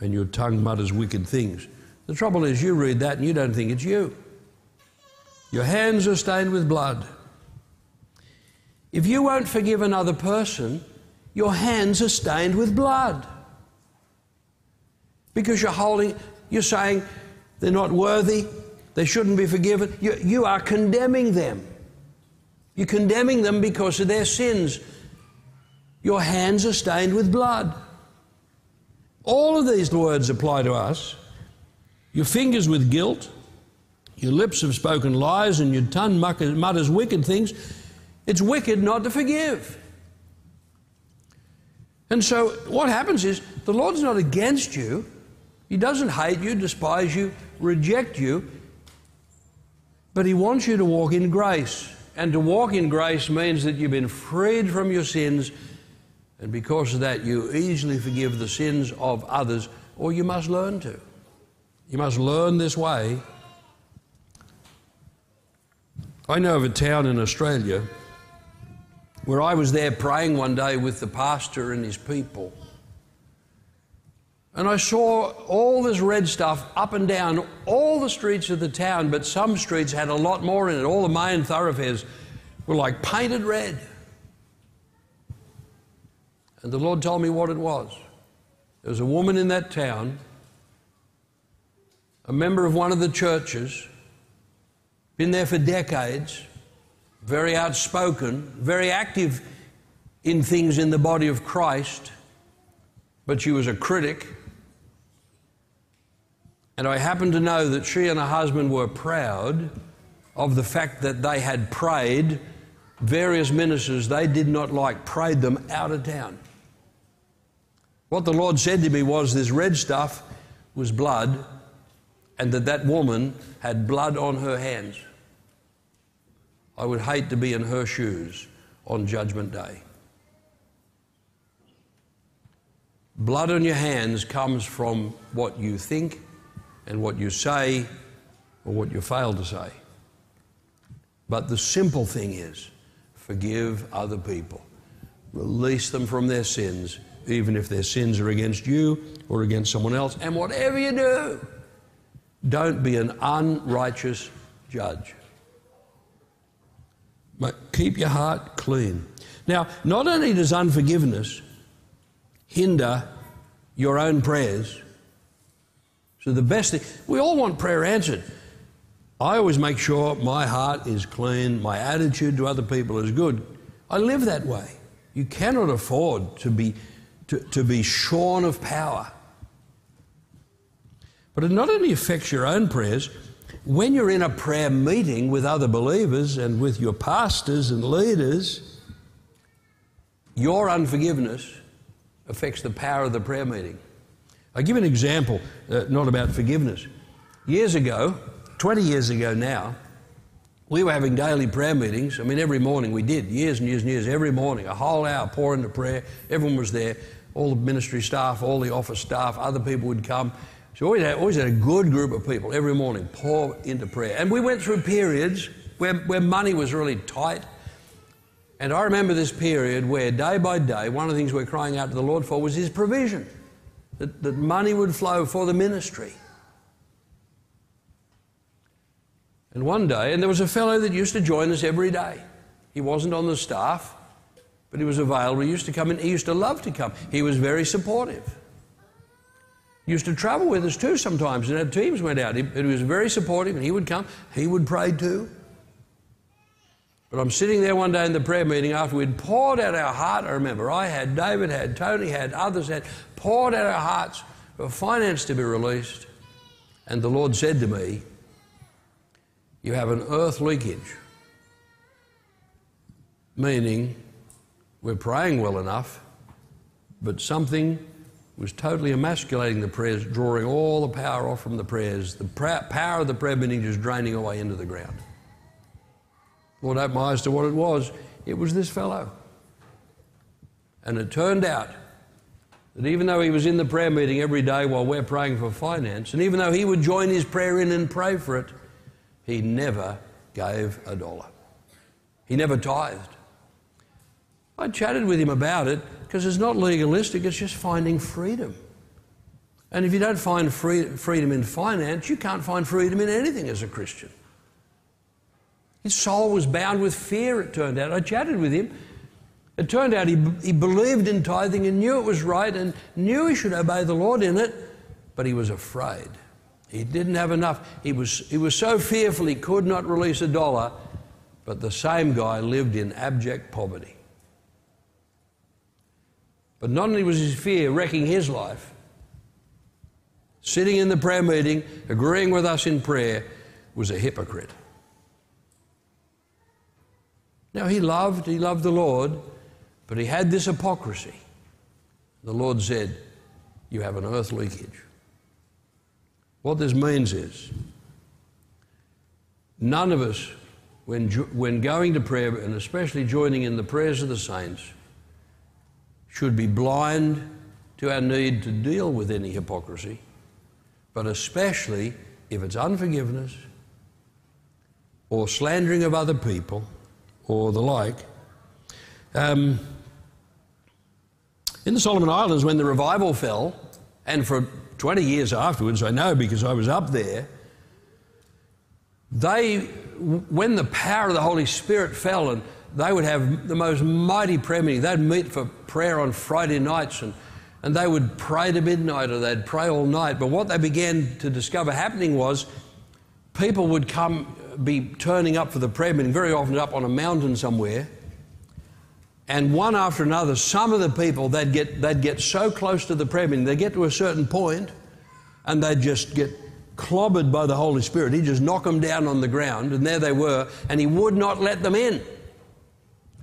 and your tongue mutters wicked things. The trouble is, you read that and you don't think it's you. Your hands are stained with blood. If you won't forgive another person, your hands are stained with blood. Because you're holding, you're saying they're not worthy, they shouldn't be forgiven. You, you are condemning them. You're condemning them because of their sins. Your hands are stained with blood. All of these words apply to us. Your fingers with guilt, your lips have spoken lies, and your tongue mutters wicked things. It's wicked not to forgive. And so what happens is the Lord's not against you. He doesn't hate you, despise you, reject you. But He wants you to walk in grace. And to walk in grace means that you've been freed from your sins, and because of that, you easily forgive the sins of others, or you must learn to. You must learn this way. I know of a town in Australia where I was there praying one day with the pastor and his people. And I saw all this red stuff up and down all the streets of the town, but some streets had a lot more in it. All the main thoroughfares were like painted red. And the Lord told me what it was. There was a woman in that town a member of one of the churches, been there for decades, very outspoken, very active in things in the body of Christ, but she was a critic. And I happen to know that she and her husband were proud of the fact that they had prayed various ministers they did not like, prayed them out of town. What the Lord said to me was this red stuff was blood and that that woman had blood on her hands. I would hate to be in her shoes on Judgment Day. Blood on your hands comes from what you think and what you say or what you fail to say. But the simple thing is forgive other people, release them from their sins, even if their sins are against you or against someone else. And whatever you do, don't be an unrighteous judge. But keep your heart clean. Now, not only does unforgiveness hinder your own prayers, so the best thing, we all want prayer answered. I always make sure my heart is clean, my attitude to other people is good. I live that way. You cannot afford to be, to, to be shorn of power. But it not only affects your own prayers, when you're in a prayer meeting with other believers and with your pastors and leaders, your unforgiveness affects the power of the prayer meeting. I give an example, uh, not about forgiveness. Years ago, 20 years ago now, we were having daily prayer meetings. I mean, every morning we did, years and years and years, every morning, a whole hour pour into prayer. Everyone was there, all the ministry staff, all the office staff, other people would come. So we always had, always had a good group of people every morning pour into prayer. And we went through periods where, where money was really tight. And I remember this period where day by day, one of the things we're crying out to the Lord for was His provision, that, that money would flow for the ministry. And one day, and there was a fellow that used to join us every day. He wasn't on the staff, but he was available. He used to come in. He used to love to come. He was very supportive. Used to travel with us too sometimes, and our teams went out. He, he was very supportive, and he would come. He would pray too. But I'm sitting there one day in the prayer meeting after we'd poured out our heart. I remember I had, David had, Tony had, others had poured out our hearts for finance to be released. And the Lord said to me, you have an earth leakage, meaning we're praying well enough, but something was totally emasculating the prayers, drawing all the power off from the prayers, the power of the prayer meeting just draining away into the ground. Lord opened my eyes to what it was. It was this fellow. And it turned out that even though he was in the prayer meeting every day while we're praying for finance, and even though he would join his prayer in and pray for it, he never gave a dollar. He never tithed. I chatted with him about it because it's not legalistic, it's just finding freedom. And if you don't find free, freedom in finance, you can't find freedom in anything as a Christian. His soul was bound with fear, it turned out. I chatted with him. It turned out he, he believed in tithing and knew it was right and knew he should obey the Lord in it, but he was afraid. He didn't have enough. He was, he was so fearful he could not release a dollar, but the same guy lived in abject poverty. But not only was his fear wrecking his life, sitting in the prayer meeting, agreeing with us in prayer, was a hypocrite. Now he loved, he loved the Lord, but he had this hypocrisy. The Lord said, You have an earth leakage. What this means is none of us, when, when going to prayer, and especially joining in the prayers of the saints, should be blind to our need to deal with any hypocrisy, but especially if it's unforgiveness or slandering of other people or the like. Um, in the Solomon Islands, when the revival fell, and for 20 years afterwards, I know because I was up there, they, when the power of the Holy Spirit fell, and they would have the most mighty prayer meeting, they'd meet for prayer on Friday nights and, and they would pray to midnight or they'd pray all night. But what they began to discover happening was people would come, be turning up for the prayer meeting, very often up on a mountain somewhere and one after another, some of the people, they'd get, they'd get so close to the prayer meeting, they'd get to a certain point and they'd just get clobbered by the Holy Spirit. He'd just knock them down on the ground, and there they were, and he would not let them in.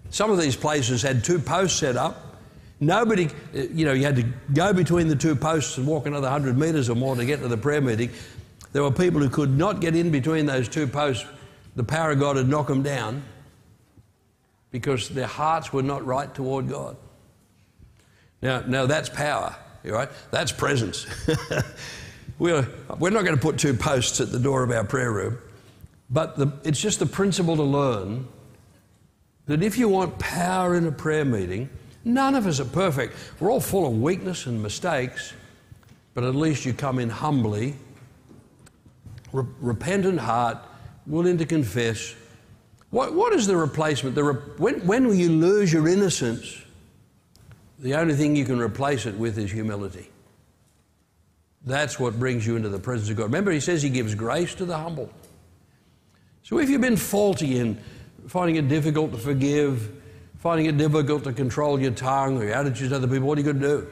Some of these places had two posts set up. Nobody, uh, you know, you had to go between the two posts and walk another 100 metres or more to get to the prayer meeting. There were people who could not get in between those two posts. The power of God would knock them down because their hearts were not right toward God. Now, now that's power, right? That's presence. (laughs) we're, we're not going to put two posts at the door of our prayer room, but the, it's just the principle to learn that if you want power in a prayer meeting, none of us are perfect. We're all full of weakness and mistakes, but at least you come in humbly, re- repentant heart, willing to confess, what, what is the replacement? The re- when, when you lose your innocence, the only thing you can replace it with is humility. That's what brings you into the presence of God. Remember, he says he gives grace to the humble. So if you've been faulty in finding it difficult to forgive, finding it difficult to control your tongue or your attitudes to other people, what are you going to do?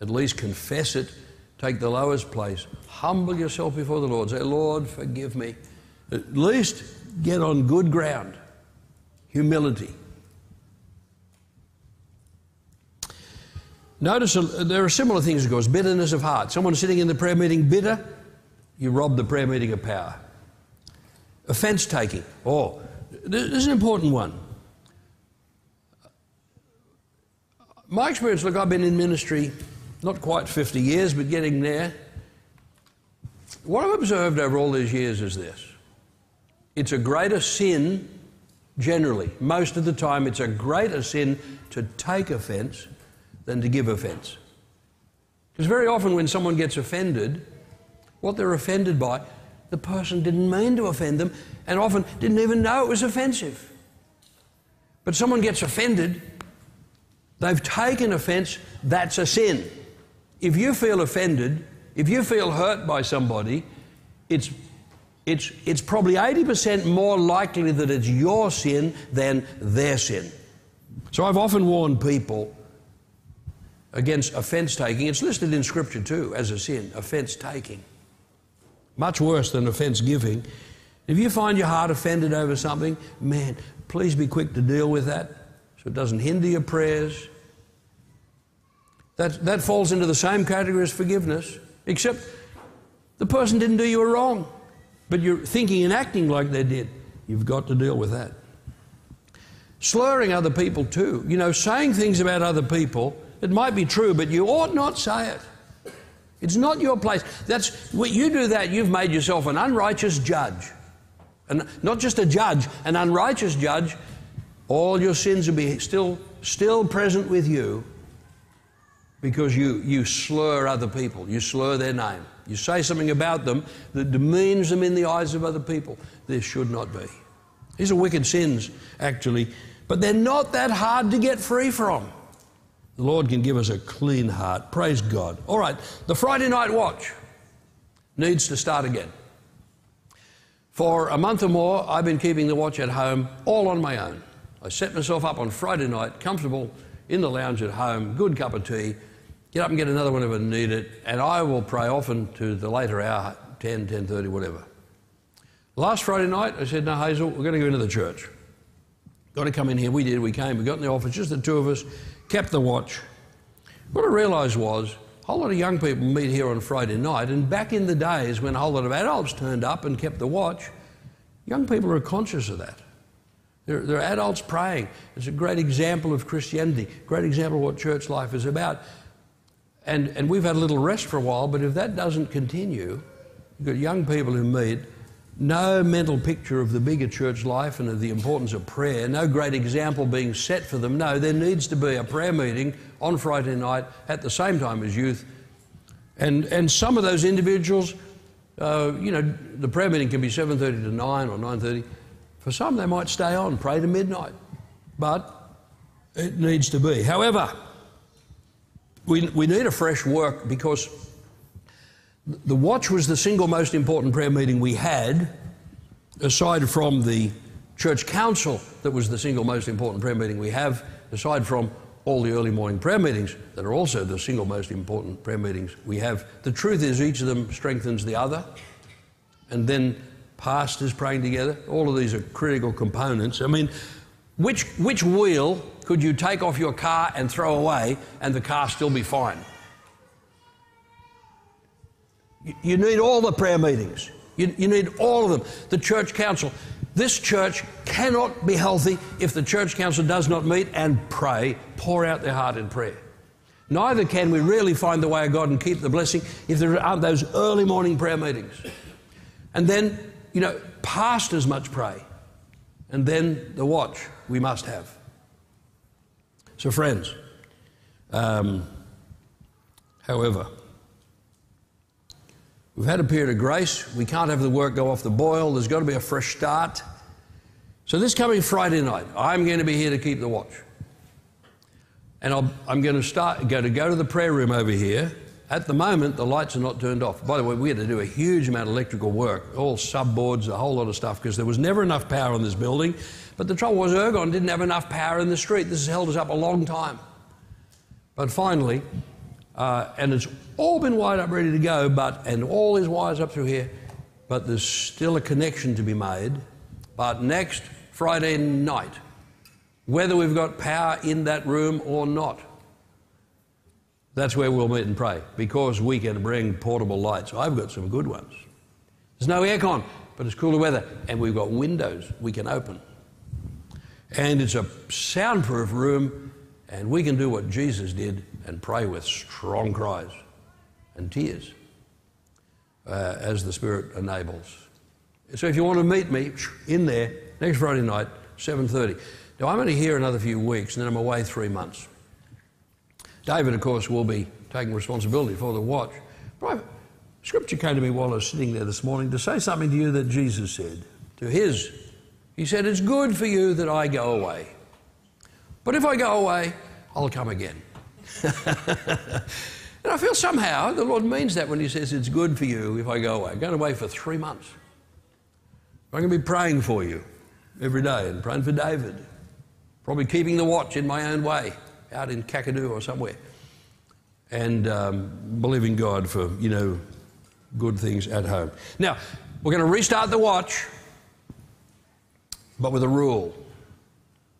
At least confess it, take the lowest place, humble yourself before the Lord, say, Lord, forgive me. At least get on good ground humility. Notice uh, there are similar things, of course. Bitterness of heart. Someone sitting in the prayer meeting bitter, you rob the prayer meeting of power. Offence taking. Oh, this is an important one. My experience, look, I've been in ministry not quite 50 years, but getting there. What I've observed over all these years is this it's a greater sin, generally, most of the time, it's a greater sin to take offence than to give offence. Because very often when someone gets offended, what they're offended by, the person didn't mean to offend them and often didn't even know it was offensive. But someone gets offended, they've taken offence, that's a sin. If you feel offended, if you feel hurt by somebody, it's, it's, it's probably 80% more likely that it's your sin than their sin. So I've often warned people against offence taking. It's listed in Scripture too as a sin, offence taking. Much worse than offence giving. If you find your heart offended over something, man, please be quick to deal with that so it doesn't hinder your prayers. That, that falls into the same category as forgiveness, except the person didn't do you a wrong, but you're thinking and acting like they did. You've got to deal with that. Slurring other people too. You know, saying things about other people, it might be true, but you ought not say it. It's not your place. That's when you do that, you've made yourself an unrighteous judge. And not just a judge, an unrighteous judge. All your sins will be still, still present with you because you, you slur other people, you slur their name. You say something about them that demeans them in the eyes of other people. This should not be. These are wicked sins, actually, but they're not that hard to get free from. The Lord can give us a clean heart. Praise God. All right, the Friday night watch needs to start again. For a month or more, I've been keeping the watch at home all on my own. I set myself up on Friday night, comfortable in the lounge at home, good cup of tea, get up and get another one if I need it, and I will pray often to the later hour, 10, 10.30, whatever. Last Friday night, I said, no, Hazel, we're going to go into the church. Got to come in here. We did. We came. We got in the office, just the two of us, kept the watch. What I realised was a whole lot of young people meet here on Friday night, and back in the days when a whole lot of adults turned up and kept the watch, young people are conscious of that. They're, they're adults praying. It's a great example of Christianity, great example of what church life is about. And, and we've had a little rest for a while, but if that doesn't continue, you've got young people who meet, no mental picture of the bigger church life and of the importance of prayer, no great example being set for them. No, there needs to be a prayer meeting on Friday night at the same time as youth. And, and some of those individuals, uh, you know, the prayer meeting can be 7.30 to 9 or 9.30. For some, they might stay on, pray to midnight. But it needs to be. However, we, we need a fresh work because the watch was the single most important prayer meeting we had, aside from the church council, that was the single most important prayer meeting we have, aside from all the early morning prayer meetings that are also the single most important prayer meetings we have. The truth is, each of them strengthens the other. And then pastors praying together, all of these are critical components. I mean, which, which wheel could you take off your car and throw away and the car still be fine? You need all the prayer meetings. You, you, need all of them. The church council. This church cannot be healthy if the church council does not meet and pray, pour out their heart in prayer. Neither can we really find the way of God and keep the blessing if there aren't those early morning prayer meetings. And then, you know, pastors must pray. And then the watch we must have. So, friends, um, however, we've had a period of grace. We can't have the work go off the boil. There's got to be a fresh start. So, this coming Friday night, I'm going to be here to keep the watch. And i am going to start, going to go to the prayer room over here. At the moment, the lights are not turned off. By the way, we had to do a huge amount of electrical work, all subboards, a whole lot of stuff, because there was never enough power in this building. But the trouble was, Ergon didn't have enough power in the street. This has held us up a long time. But finally, uh, and it's all been wired up, ready to go, but, and all these wires up through here, but there's still a connection to be made. But next Friday night, whether we've got power in that room or not, that's where we'll meet and pray because we can bring portable lights. I've got some good ones. There's no aircon. but it's cooler weather. And we've got windows we can open. And it's a soundproof room, and we can do what Jesus did and pray with strong cries and tears uh, as the Spirit enables. So if you want to meet me in there next Friday night, 7.30. Now I'm only here another few weeks, and then I'm away three months. David, of course, will be taking responsibility for the watch. But scripture came to me while I was sitting there this morning to say something to you that Jesus said to his. He said, It's good for you that I go away. But if I go away, I'll come again. (laughs) and I feel somehow the Lord means that when He says it's good for you if I go away. I'm going away for three months. I'm going to be praying for you every day and praying for David. Probably keeping the watch in my own way out in Kakadu or somewhere. And um, believing God for, you know, good things at home. Now, we're going to restart the watch, but with a rule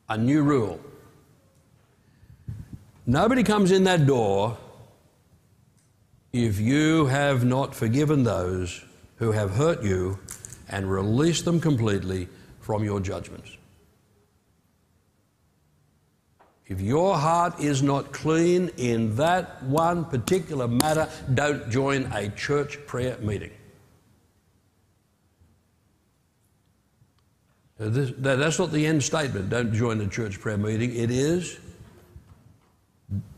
a new rule. Nobody comes in that door if you have not forgiven those who have hurt you and released them completely from your judgments. If your heart is not clean in that one particular matter, don't join a church prayer meeting. This, that's not the end statement. Don't join a church prayer meeting. It is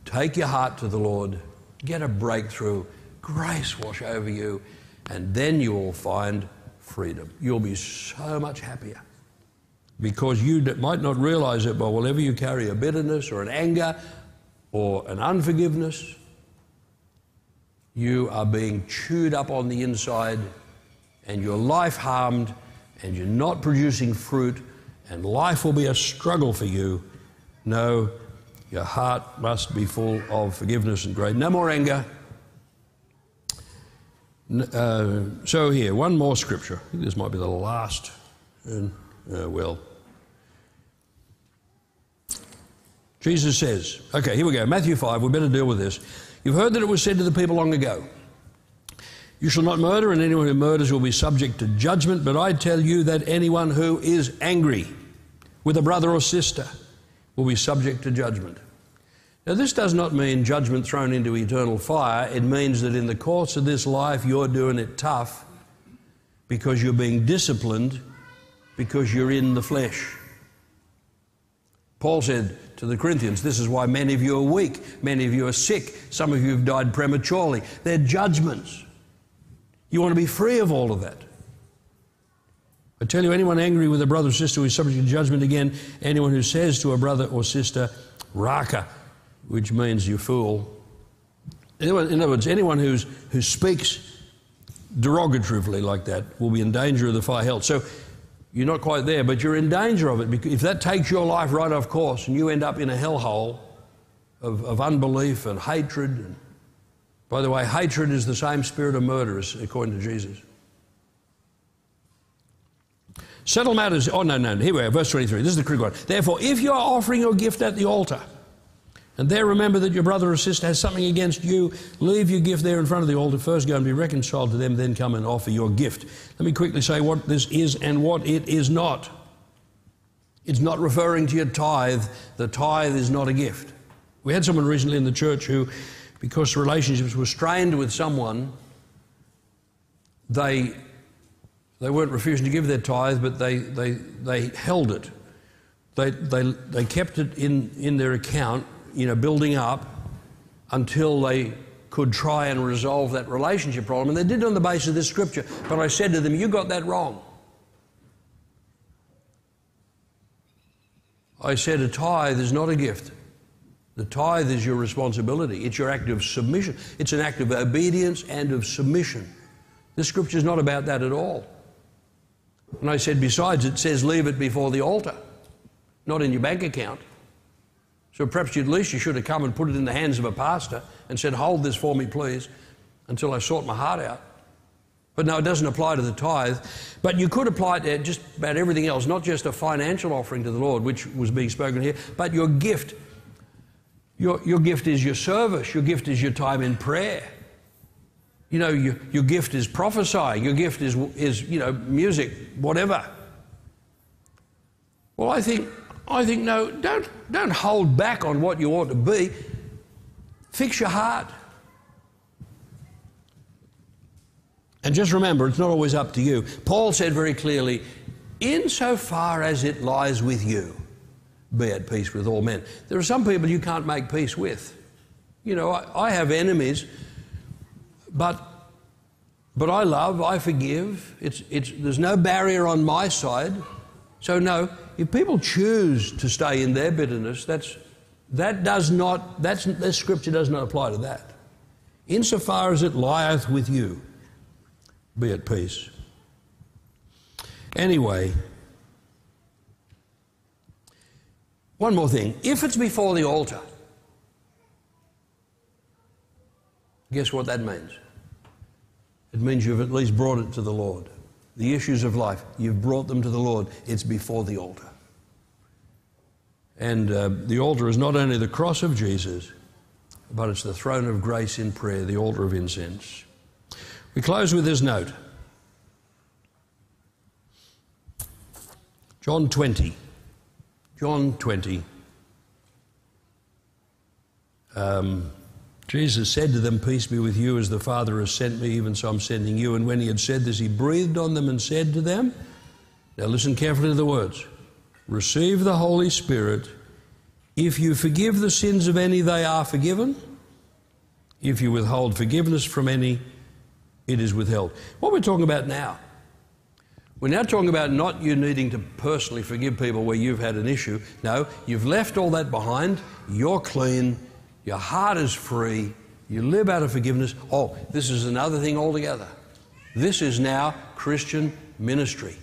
take your heart to the Lord, get a breakthrough, grace wash over you, and then you will find freedom. You'll be so much happier because you might not realize it, but whenever you carry a bitterness or an anger or an unforgiveness, you are being chewed up on the inside and your life harmed and you're not producing fruit and life will be a struggle for you. No, your heart must be full of forgiveness and grace. No more anger. Uh, so, here, one more scripture. I think this might be the last. And, uh, well, Jesus says, okay, here we go. Matthew 5, we better deal with this. You've heard that it was said to the people long ago, You shall not murder, and anyone who murders will be subject to judgment. But I tell you that anyone who is angry with a brother or sister will be subject to judgment. Now, this does not mean judgment thrown into eternal fire. It means that in the course of this life, you're doing it tough because you're being disciplined because you're in the flesh. Paul said to the Corinthians, This is why many of you are weak, many of you are sick, some of you have died prematurely. They're judgments. You want to be free of all of that. I tell you, anyone angry with a brother or sister who is subject to judgment again, anyone who says to a brother or sister, Raca, which means you fool. In other words, anyone who's, who speaks derogatively like that will be in danger of the fire hell. So you're not quite there, but you're in danger of it. Because if that takes your life right off course and you end up in a hellhole of, of unbelief and hatred, and, by the way, hatred is the same spirit of murder, according to Jesus. Settle matters. Oh, no, no. Here we are, verse 23. This is the Greek one. Therefore, if you are offering your gift at the altar, and there remember that your brother or sister has something against you, leave your gift there in front of the altar. First go and be reconciled to them, then come and offer your gift. Let me quickly say what this is and what it is not. It's not referring to your tithe. The tithe is not a gift. We had someone recently in the church who, because relationships were strained with someone, they, they weren't refusing to give their tithe, but they, they, they held it. They, they, they kept it in, in their account you know, building up until they could try and resolve that relationship problem. And they did it on the basis of this scripture. But I said to them, You got that wrong. I said, A tithe is not a gift. The tithe is your responsibility. It's your act of submission. It's an act of obedience and of submission. This scripture is not about that at all. And I said, besides, it says leave it before the altar, not in your bank account. So perhaps at least you should have come and put it in the hands of a pastor and said, Hold this for me, please, until I sort my heart out. But no, it doesn't apply to the tithe. But you could apply it to just about everything else, not just a financial offering to the Lord, which was being spoken here, but your gift. Your, your gift is your service, your gift is your time in prayer. You know, your, your gift is prophesying, your gift is, is, you know, music, whatever. Well, I think, I think no, don't, don't hold back on what you ought to be. Fix your heart. And just remember, it's not always up to you. Paul said very clearly, insofar as it lies with you, be at peace with all men. There are some people you can't make peace with. You know, I, I have enemies, but but I love, I forgive. It's, it's, there's no barrier on my side. So, no, if people choose to stay in their bitterness, that's, that does not, that's, this scripture does not apply to that. Insofar as it lieth with you, be at peace. Anyway, one more thing. If it's before the altar, guess what that means? It means you've at least brought it to the Lord. The issues of life, you've brought them to the Lord. It's before the altar. And uh, the altar is not only the cross of Jesus, but it's the throne of grace in prayer, the altar of incense. We close with this note John 20. John 20. Um, Jesus said to them, Peace be with you, as the Father has sent me, even so I'm sending you. And when he had said this, he breathed on them and said to them, Now listen carefully to the words Receive the Holy Spirit. If you forgive the sins of any, they are forgiven. If you withhold forgiveness from any, it is withheld. What we're talking about now, we're now talking about not you needing to personally forgive people where you've had an issue. No, you've left all that behind. You're clean. Your heart is free. You live out of forgiveness. Oh, this is another thing altogether. This is now Christian ministry.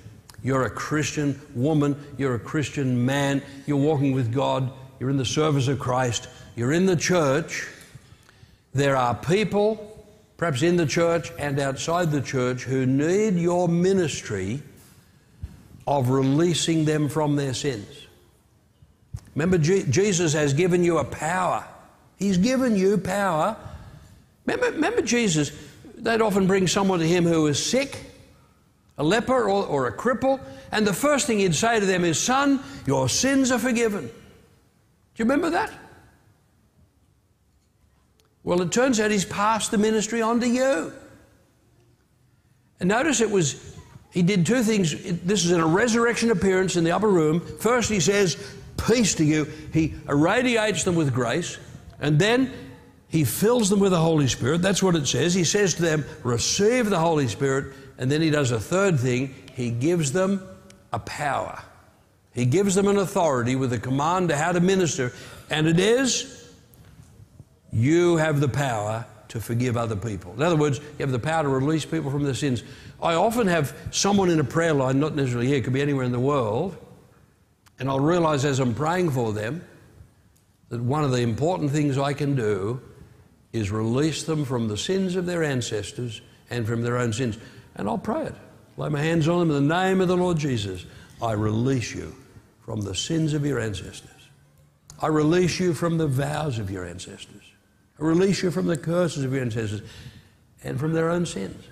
You're a Christian woman. You're a Christian man. You're walking with God. You're in the service of Christ. You're in the church. There are people, perhaps in the church and outside the church, who need your ministry of releasing them from their sins. Remember, Jesus has given you a power He's given you power. Remember, remember Jesus, they'd often bring someone to him who was sick, a leper or, or a cripple, and the first thing he'd say to them is, Son, your sins are forgiven. Do you remember that? Well, it turns out he's passed the ministry on to you. And notice it was, he did two things. This is in a resurrection appearance in the upper room. First, he says, Peace to you. He irradiates them with grace. And then he fills them with the Holy Spirit. That's what it says. He says to them, Receive the Holy Spirit. And then he does a third thing he gives them a power. He gives them an authority with a command to how to minister. And it is, you have the power to forgive other people. In other words, you have the power to release people from their sins. I often have someone in a prayer line, not necessarily here, it could be anywhere in the world, and I'll realize as I'm praying for them that one of the important things I can do is release them from the sins of their ancestors and from their own sins. And I'll pray it. Lay my hands on them in the name of the Lord Jesus. I release you from the sins of your ancestors. I release you from the vows of your ancestors. I release you from the curses of your ancestors and from their own sins.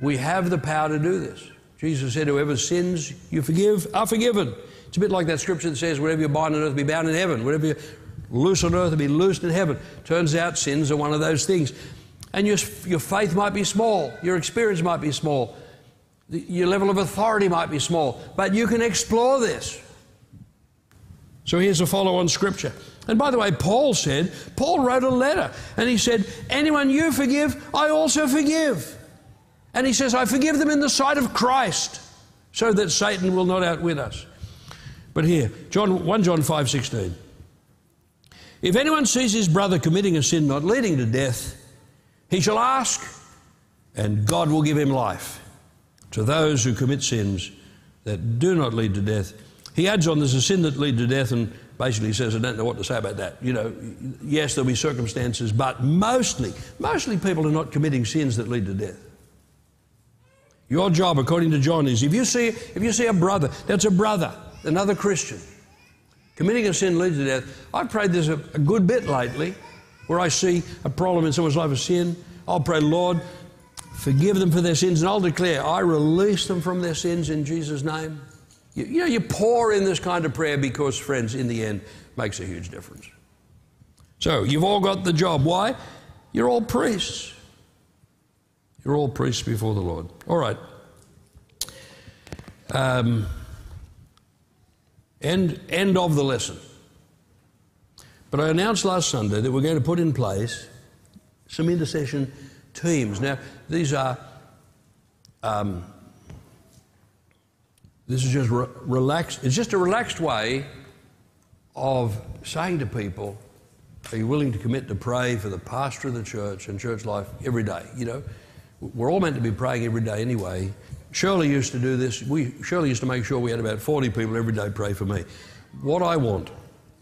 We have the power to do this. Jesus said, Whoever sins you forgive are forgiven. It's a bit like that scripture that says, whatever you bind on earth be bound in heaven. Whatever you loose on earth be loosed in heaven. Turns out sins are one of those things. And your, your faith might be small, your experience might be small, your level of authority might be small, but you can explore this. So here's a follow on scripture. And by the way, Paul said, Paul wrote a letter and he said, Anyone you forgive, I also forgive. And he says, I forgive them in the sight of Christ so that Satan will not outwit us. But here, John, 1 John 5 16. If anyone sees his brother committing a sin not leading to death, he shall ask, and God will give him life. To those who commit sins that do not lead to death, he adds on there's a sin that lead to death, and basically says, I don't know what to say about that. You know, yes, there'll be circumstances, but mostly, mostly people are not committing sins that lead to death. Your job, according to John, is if you see if you see a brother, that's a brother another Christian. Committing a sin leads to death. I've prayed this a, a good bit lately where I see a problem in someone's life, a sin. I'll pray, Lord, Forgive them for their sins, and I'll declare, I release them from their sins in Jesus' name. You, you know, you pour in this kind of prayer because, friends, in the end, makes a huge difference. So, you've all got the job. Why? You're all priests. You're all priests before the Lord. All right. Um, end, end of the lesson. But I announced last Sunday that we're going to put in place some intercession teams. Now, these are, um, this is just re- relaxed, it's just a relaxed way of saying to people, are you willing to commit to pray for the pastor of the church and church life every day? You know, we're all meant to be praying every day anyway. Shirley used to do this. We, Shirley used to make sure we had about 40 people every day pray for me. What I want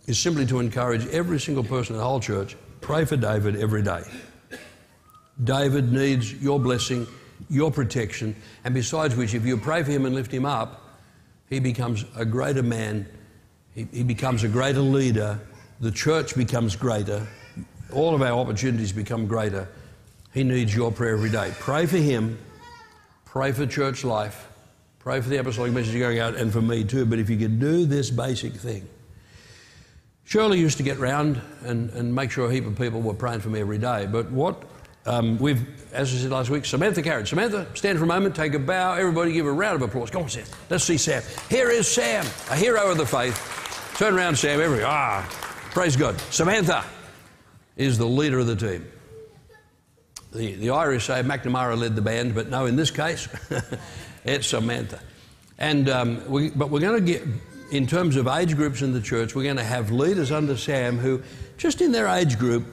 is simply to encourage every single person in the whole church pray for David every day. David needs your blessing, your protection, and besides which, if you pray for him and lift him up, he becomes a greater man, he, he becomes a greater leader, the church becomes greater, all of our opportunities become greater. He needs your prayer every day. Pray for him, pray for church life, pray for the apostolic message going out, and for me too. But if you could do this basic thing, Shirley used to get round and, and make sure a heap of people were praying for me every day. But what um, we've, as I said last week, Samantha Carriage. Samantha, stand for a moment, take a bow. Everybody give a round of applause. Come on, Sam. Let's see Sam. Here is Sam, a hero of the faith. Turn around, Sam. Every ah, praise God. Samantha is the leader of the team. The, the Irish say McNamara led the band, but no, in this case, (laughs) it's Samantha. And um, we, but we're going to get, in terms of age groups in the church, we're going to have leaders under Sam who, just in their age group,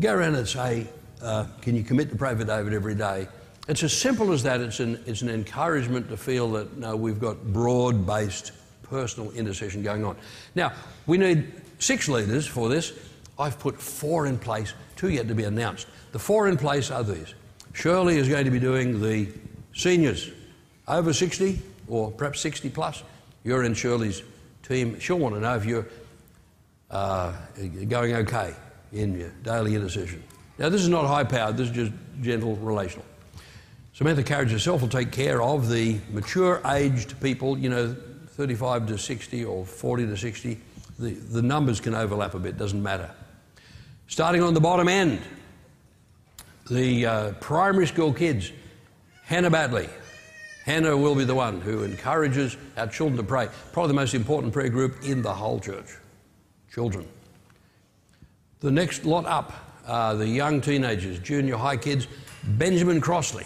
go around and say, uh, can you commit to pray for David every day? It's as simple as that. It's an, it's an encouragement to feel that no, we've got broad based personal intercession going on. Now, we need six leaders for this. I've put four in place, two yet to be announced. The four in place are these Shirley is going to be doing the seniors over 60 or perhaps 60 plus. You're in Shirley's team. She'll want to know if you're uh, going okay in your daily intercession. Now, this is not high powered, this is just gentle relational. Samantha Carriage herself will take care of the mature aged people, you know, 35 to 60 or 40 to 60. The, the numbers can overlap a bit, doesn't matter. Starting on the bottom end, the uh, primary school kids, Hannah Badley. Hannah will be the one who encourages our children to pray. Probably the most important prayer group in the whole church. Children. The next lot up uh, the young teenagers, junior high kids, Benjamin Crossley.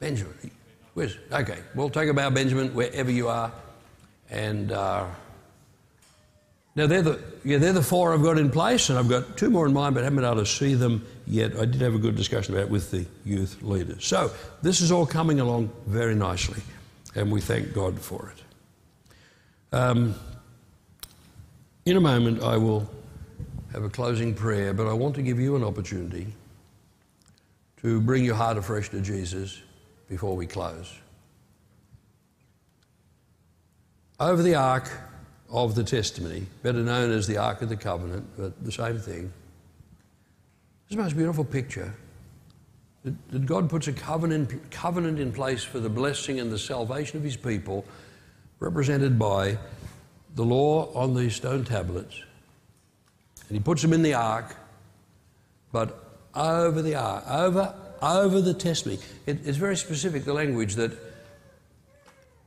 Benjamin, where's, okay, we'll take about Benjamin wherever you are. And uh, now they're the, yeah, they're the four I've got in place, and I've got two more in mind, but haven't been able to see them yet. I did have a good discussion about it with the youth leaders. So this is all coming along very nicely, and we thank God for it. Um, in a moment, I will have a closing prayer, but I want to give you an opportunity to bring your heart afresh to Jesus before we close. Over the Ark of the Testimony, better known as the Ark of the Covenant, but the same thing, is the most beautiful picture. That, God puts a covenant, covenant in place for the blessing and the salvation of his people, represented by the law on these stone tablets? And he puts them in the ark, but over the ark, over, over the testimony. It, it's very specific, the language that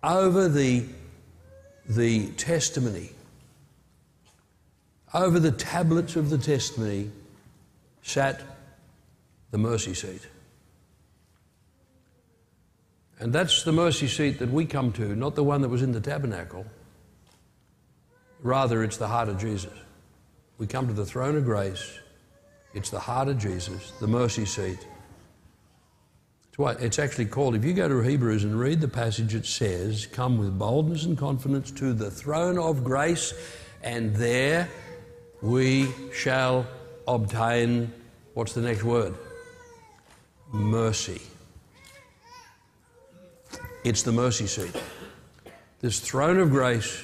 over the, the testimony, over the tablets of the testimony sat the mercy seat. And that's the mercy seat that we come to, not the one that was in the tabernacle. Rather, it's the heart of Jesus. We come to the throne of grace. It's the heart of Jesus, the mercy seat. It's what it's actually called. If you go to Hebrews and read the passage, it says, Come with boldness and confidence to the throne of grace, and there we shall obtain what's the next word? Mercy. It's the mercy seat. This throne of grace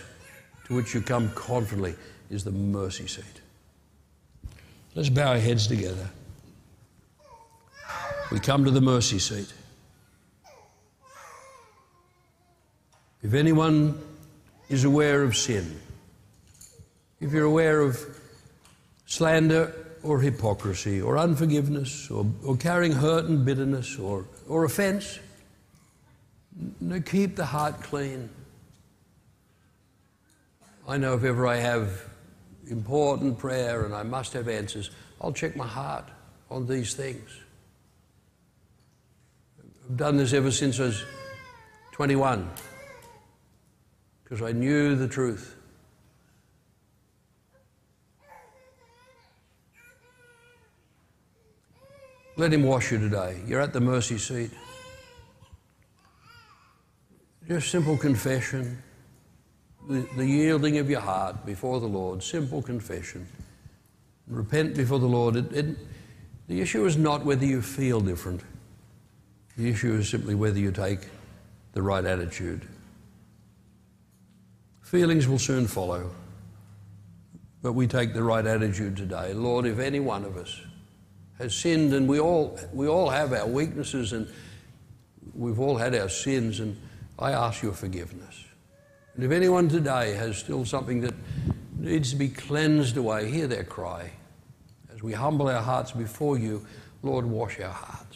to which you come confidently is the mercy seat. Let's bow our heads together. We come to the mercy seat. If anyone is aware of sin, if you're aware of slander or hypocrisy or unforgiveness or, or carrying hurt and bitterness or, or offense, no, keep the heart clean. I know if ever I have important prayer and I must have answers, I'll check my heart on these things. Done this ever since I was 21 because I knew the truth. Let Him wash you today. You're at the mercy seat. Just simple confession, the, the yielding of your heart before the Lord, simple confession. Repent before the Lord. It, it, the issue is not whether you feel different, the issue is simply whether you take the right attitude. Feelings will soon follow, but we take the right attitude today. Lord, if any one of us has sinned, and we all, we all have our weaknesses and we've all had our sins, and I ask your forgiveness. And if anyone today has still something that needs to be cleansed away, hear their cry. As we humble our hearts before you, Lord, wash our hearts,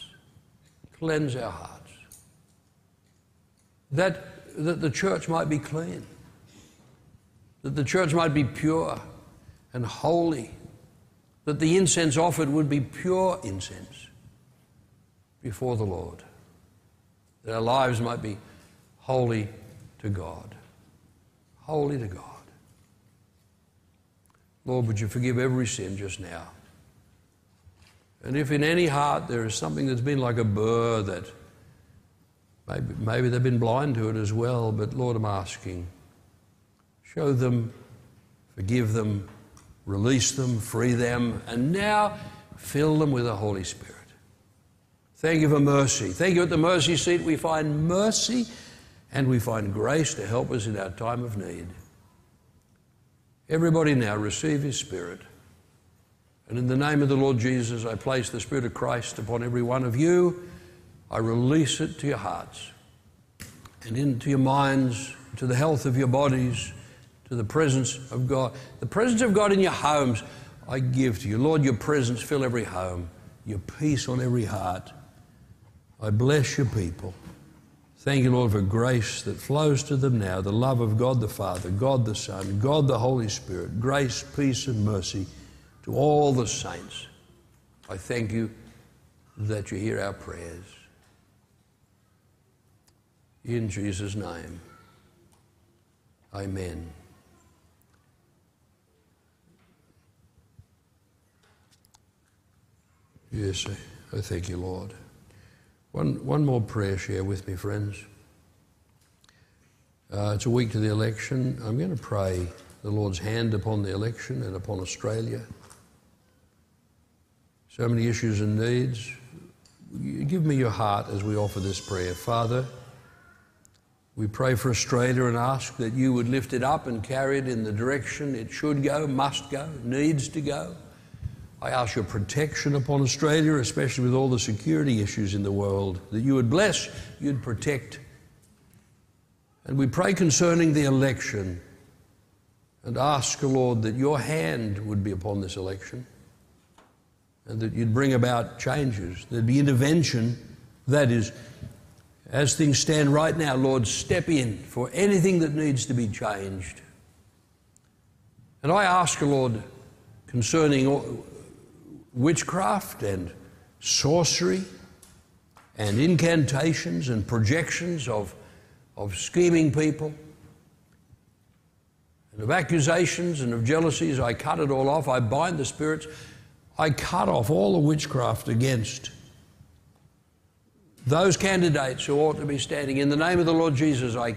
cleanse our hearts. That, that the church might be clean, that the church might be pure and holy that the incense offered would be pure incense before the Lord, that our lives might be holy to God. Holy to God. Lord, would you forgive every sin just now? And if in any heart there is something that's been like a burr that maybe, maybe they've been blind to it as well, but Lord, I'm asking, show them, forgive them, release them, free them, and now fill them with the Holy Spirit. Thank you for mercy. Thank you at the mercy seat we find mercy and we find grace to help us in our time of need. Everybody now receive His Spirit. And in the name of the Lord Jesus, I place the Spirit of Christ upon every one of you. I release it to your hearts and into your minds, to the health of your bodies to the presence of God. The presence of God in your homes, I give to you. Lord, your presence fill every home, your peace on every heart. I bless your people. Thank you, Lord, for grace that flows to them now, the love of God the Father, God the Son, God the Holy Spirit, grace, peace, and mercy to all the saints. I thank you that you hear our prayers. In Jesus' name, amen. Yes, I, thank you, Lord. One, one more prayer share with me, friends. Uh, it's a week to the election. I'm going to pray the Lord's hand upon the election and upon Australia. So many issues and needs. Give me your heart as we offer this prayer. Father, we pray for Australia and ask that you would lift it up and carry it in the direction it should go, must go, needs to go. I ask your protection upon Australia, especially with all the security issues in the world, that you would bless, you'd protect. And we pray concerning the election and ask, Lord, that your hand would be upon this election and that you'd bring about changes. There'd be intervention. That is, as things stand right now, Lord, step in for anything that needs to be changed. And I ask, Lord, concerning witchcraft and sorcery and incantations and projections of, of scheming people and of accusations and of jealousies. I cut it all off. I bind the spirits. I cut off all the witchcraft against those candidates who ought to be standing. In the name of the Lord Jesus, I,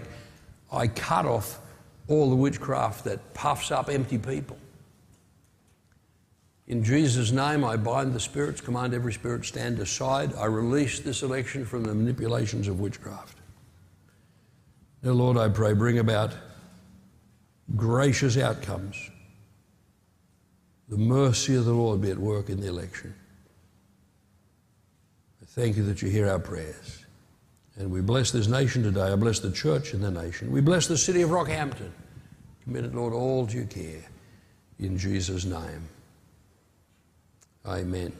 I cut off all the witchcraft that puffs up empty people. In Jesus' name, I bind the spirits, command every spirit stand aside. I release this election from the manipulations of witchcraft. Now, Lord, I pray, bring about gracious outcomes. The mercy of the Lord be at work in the election. I thank you that you hear our prayers. And we bless this nation today. I bless the church and the nation. We bless the city of Rockhampton. Commit it, Lord, all to your care. In Jesus' name. Amen.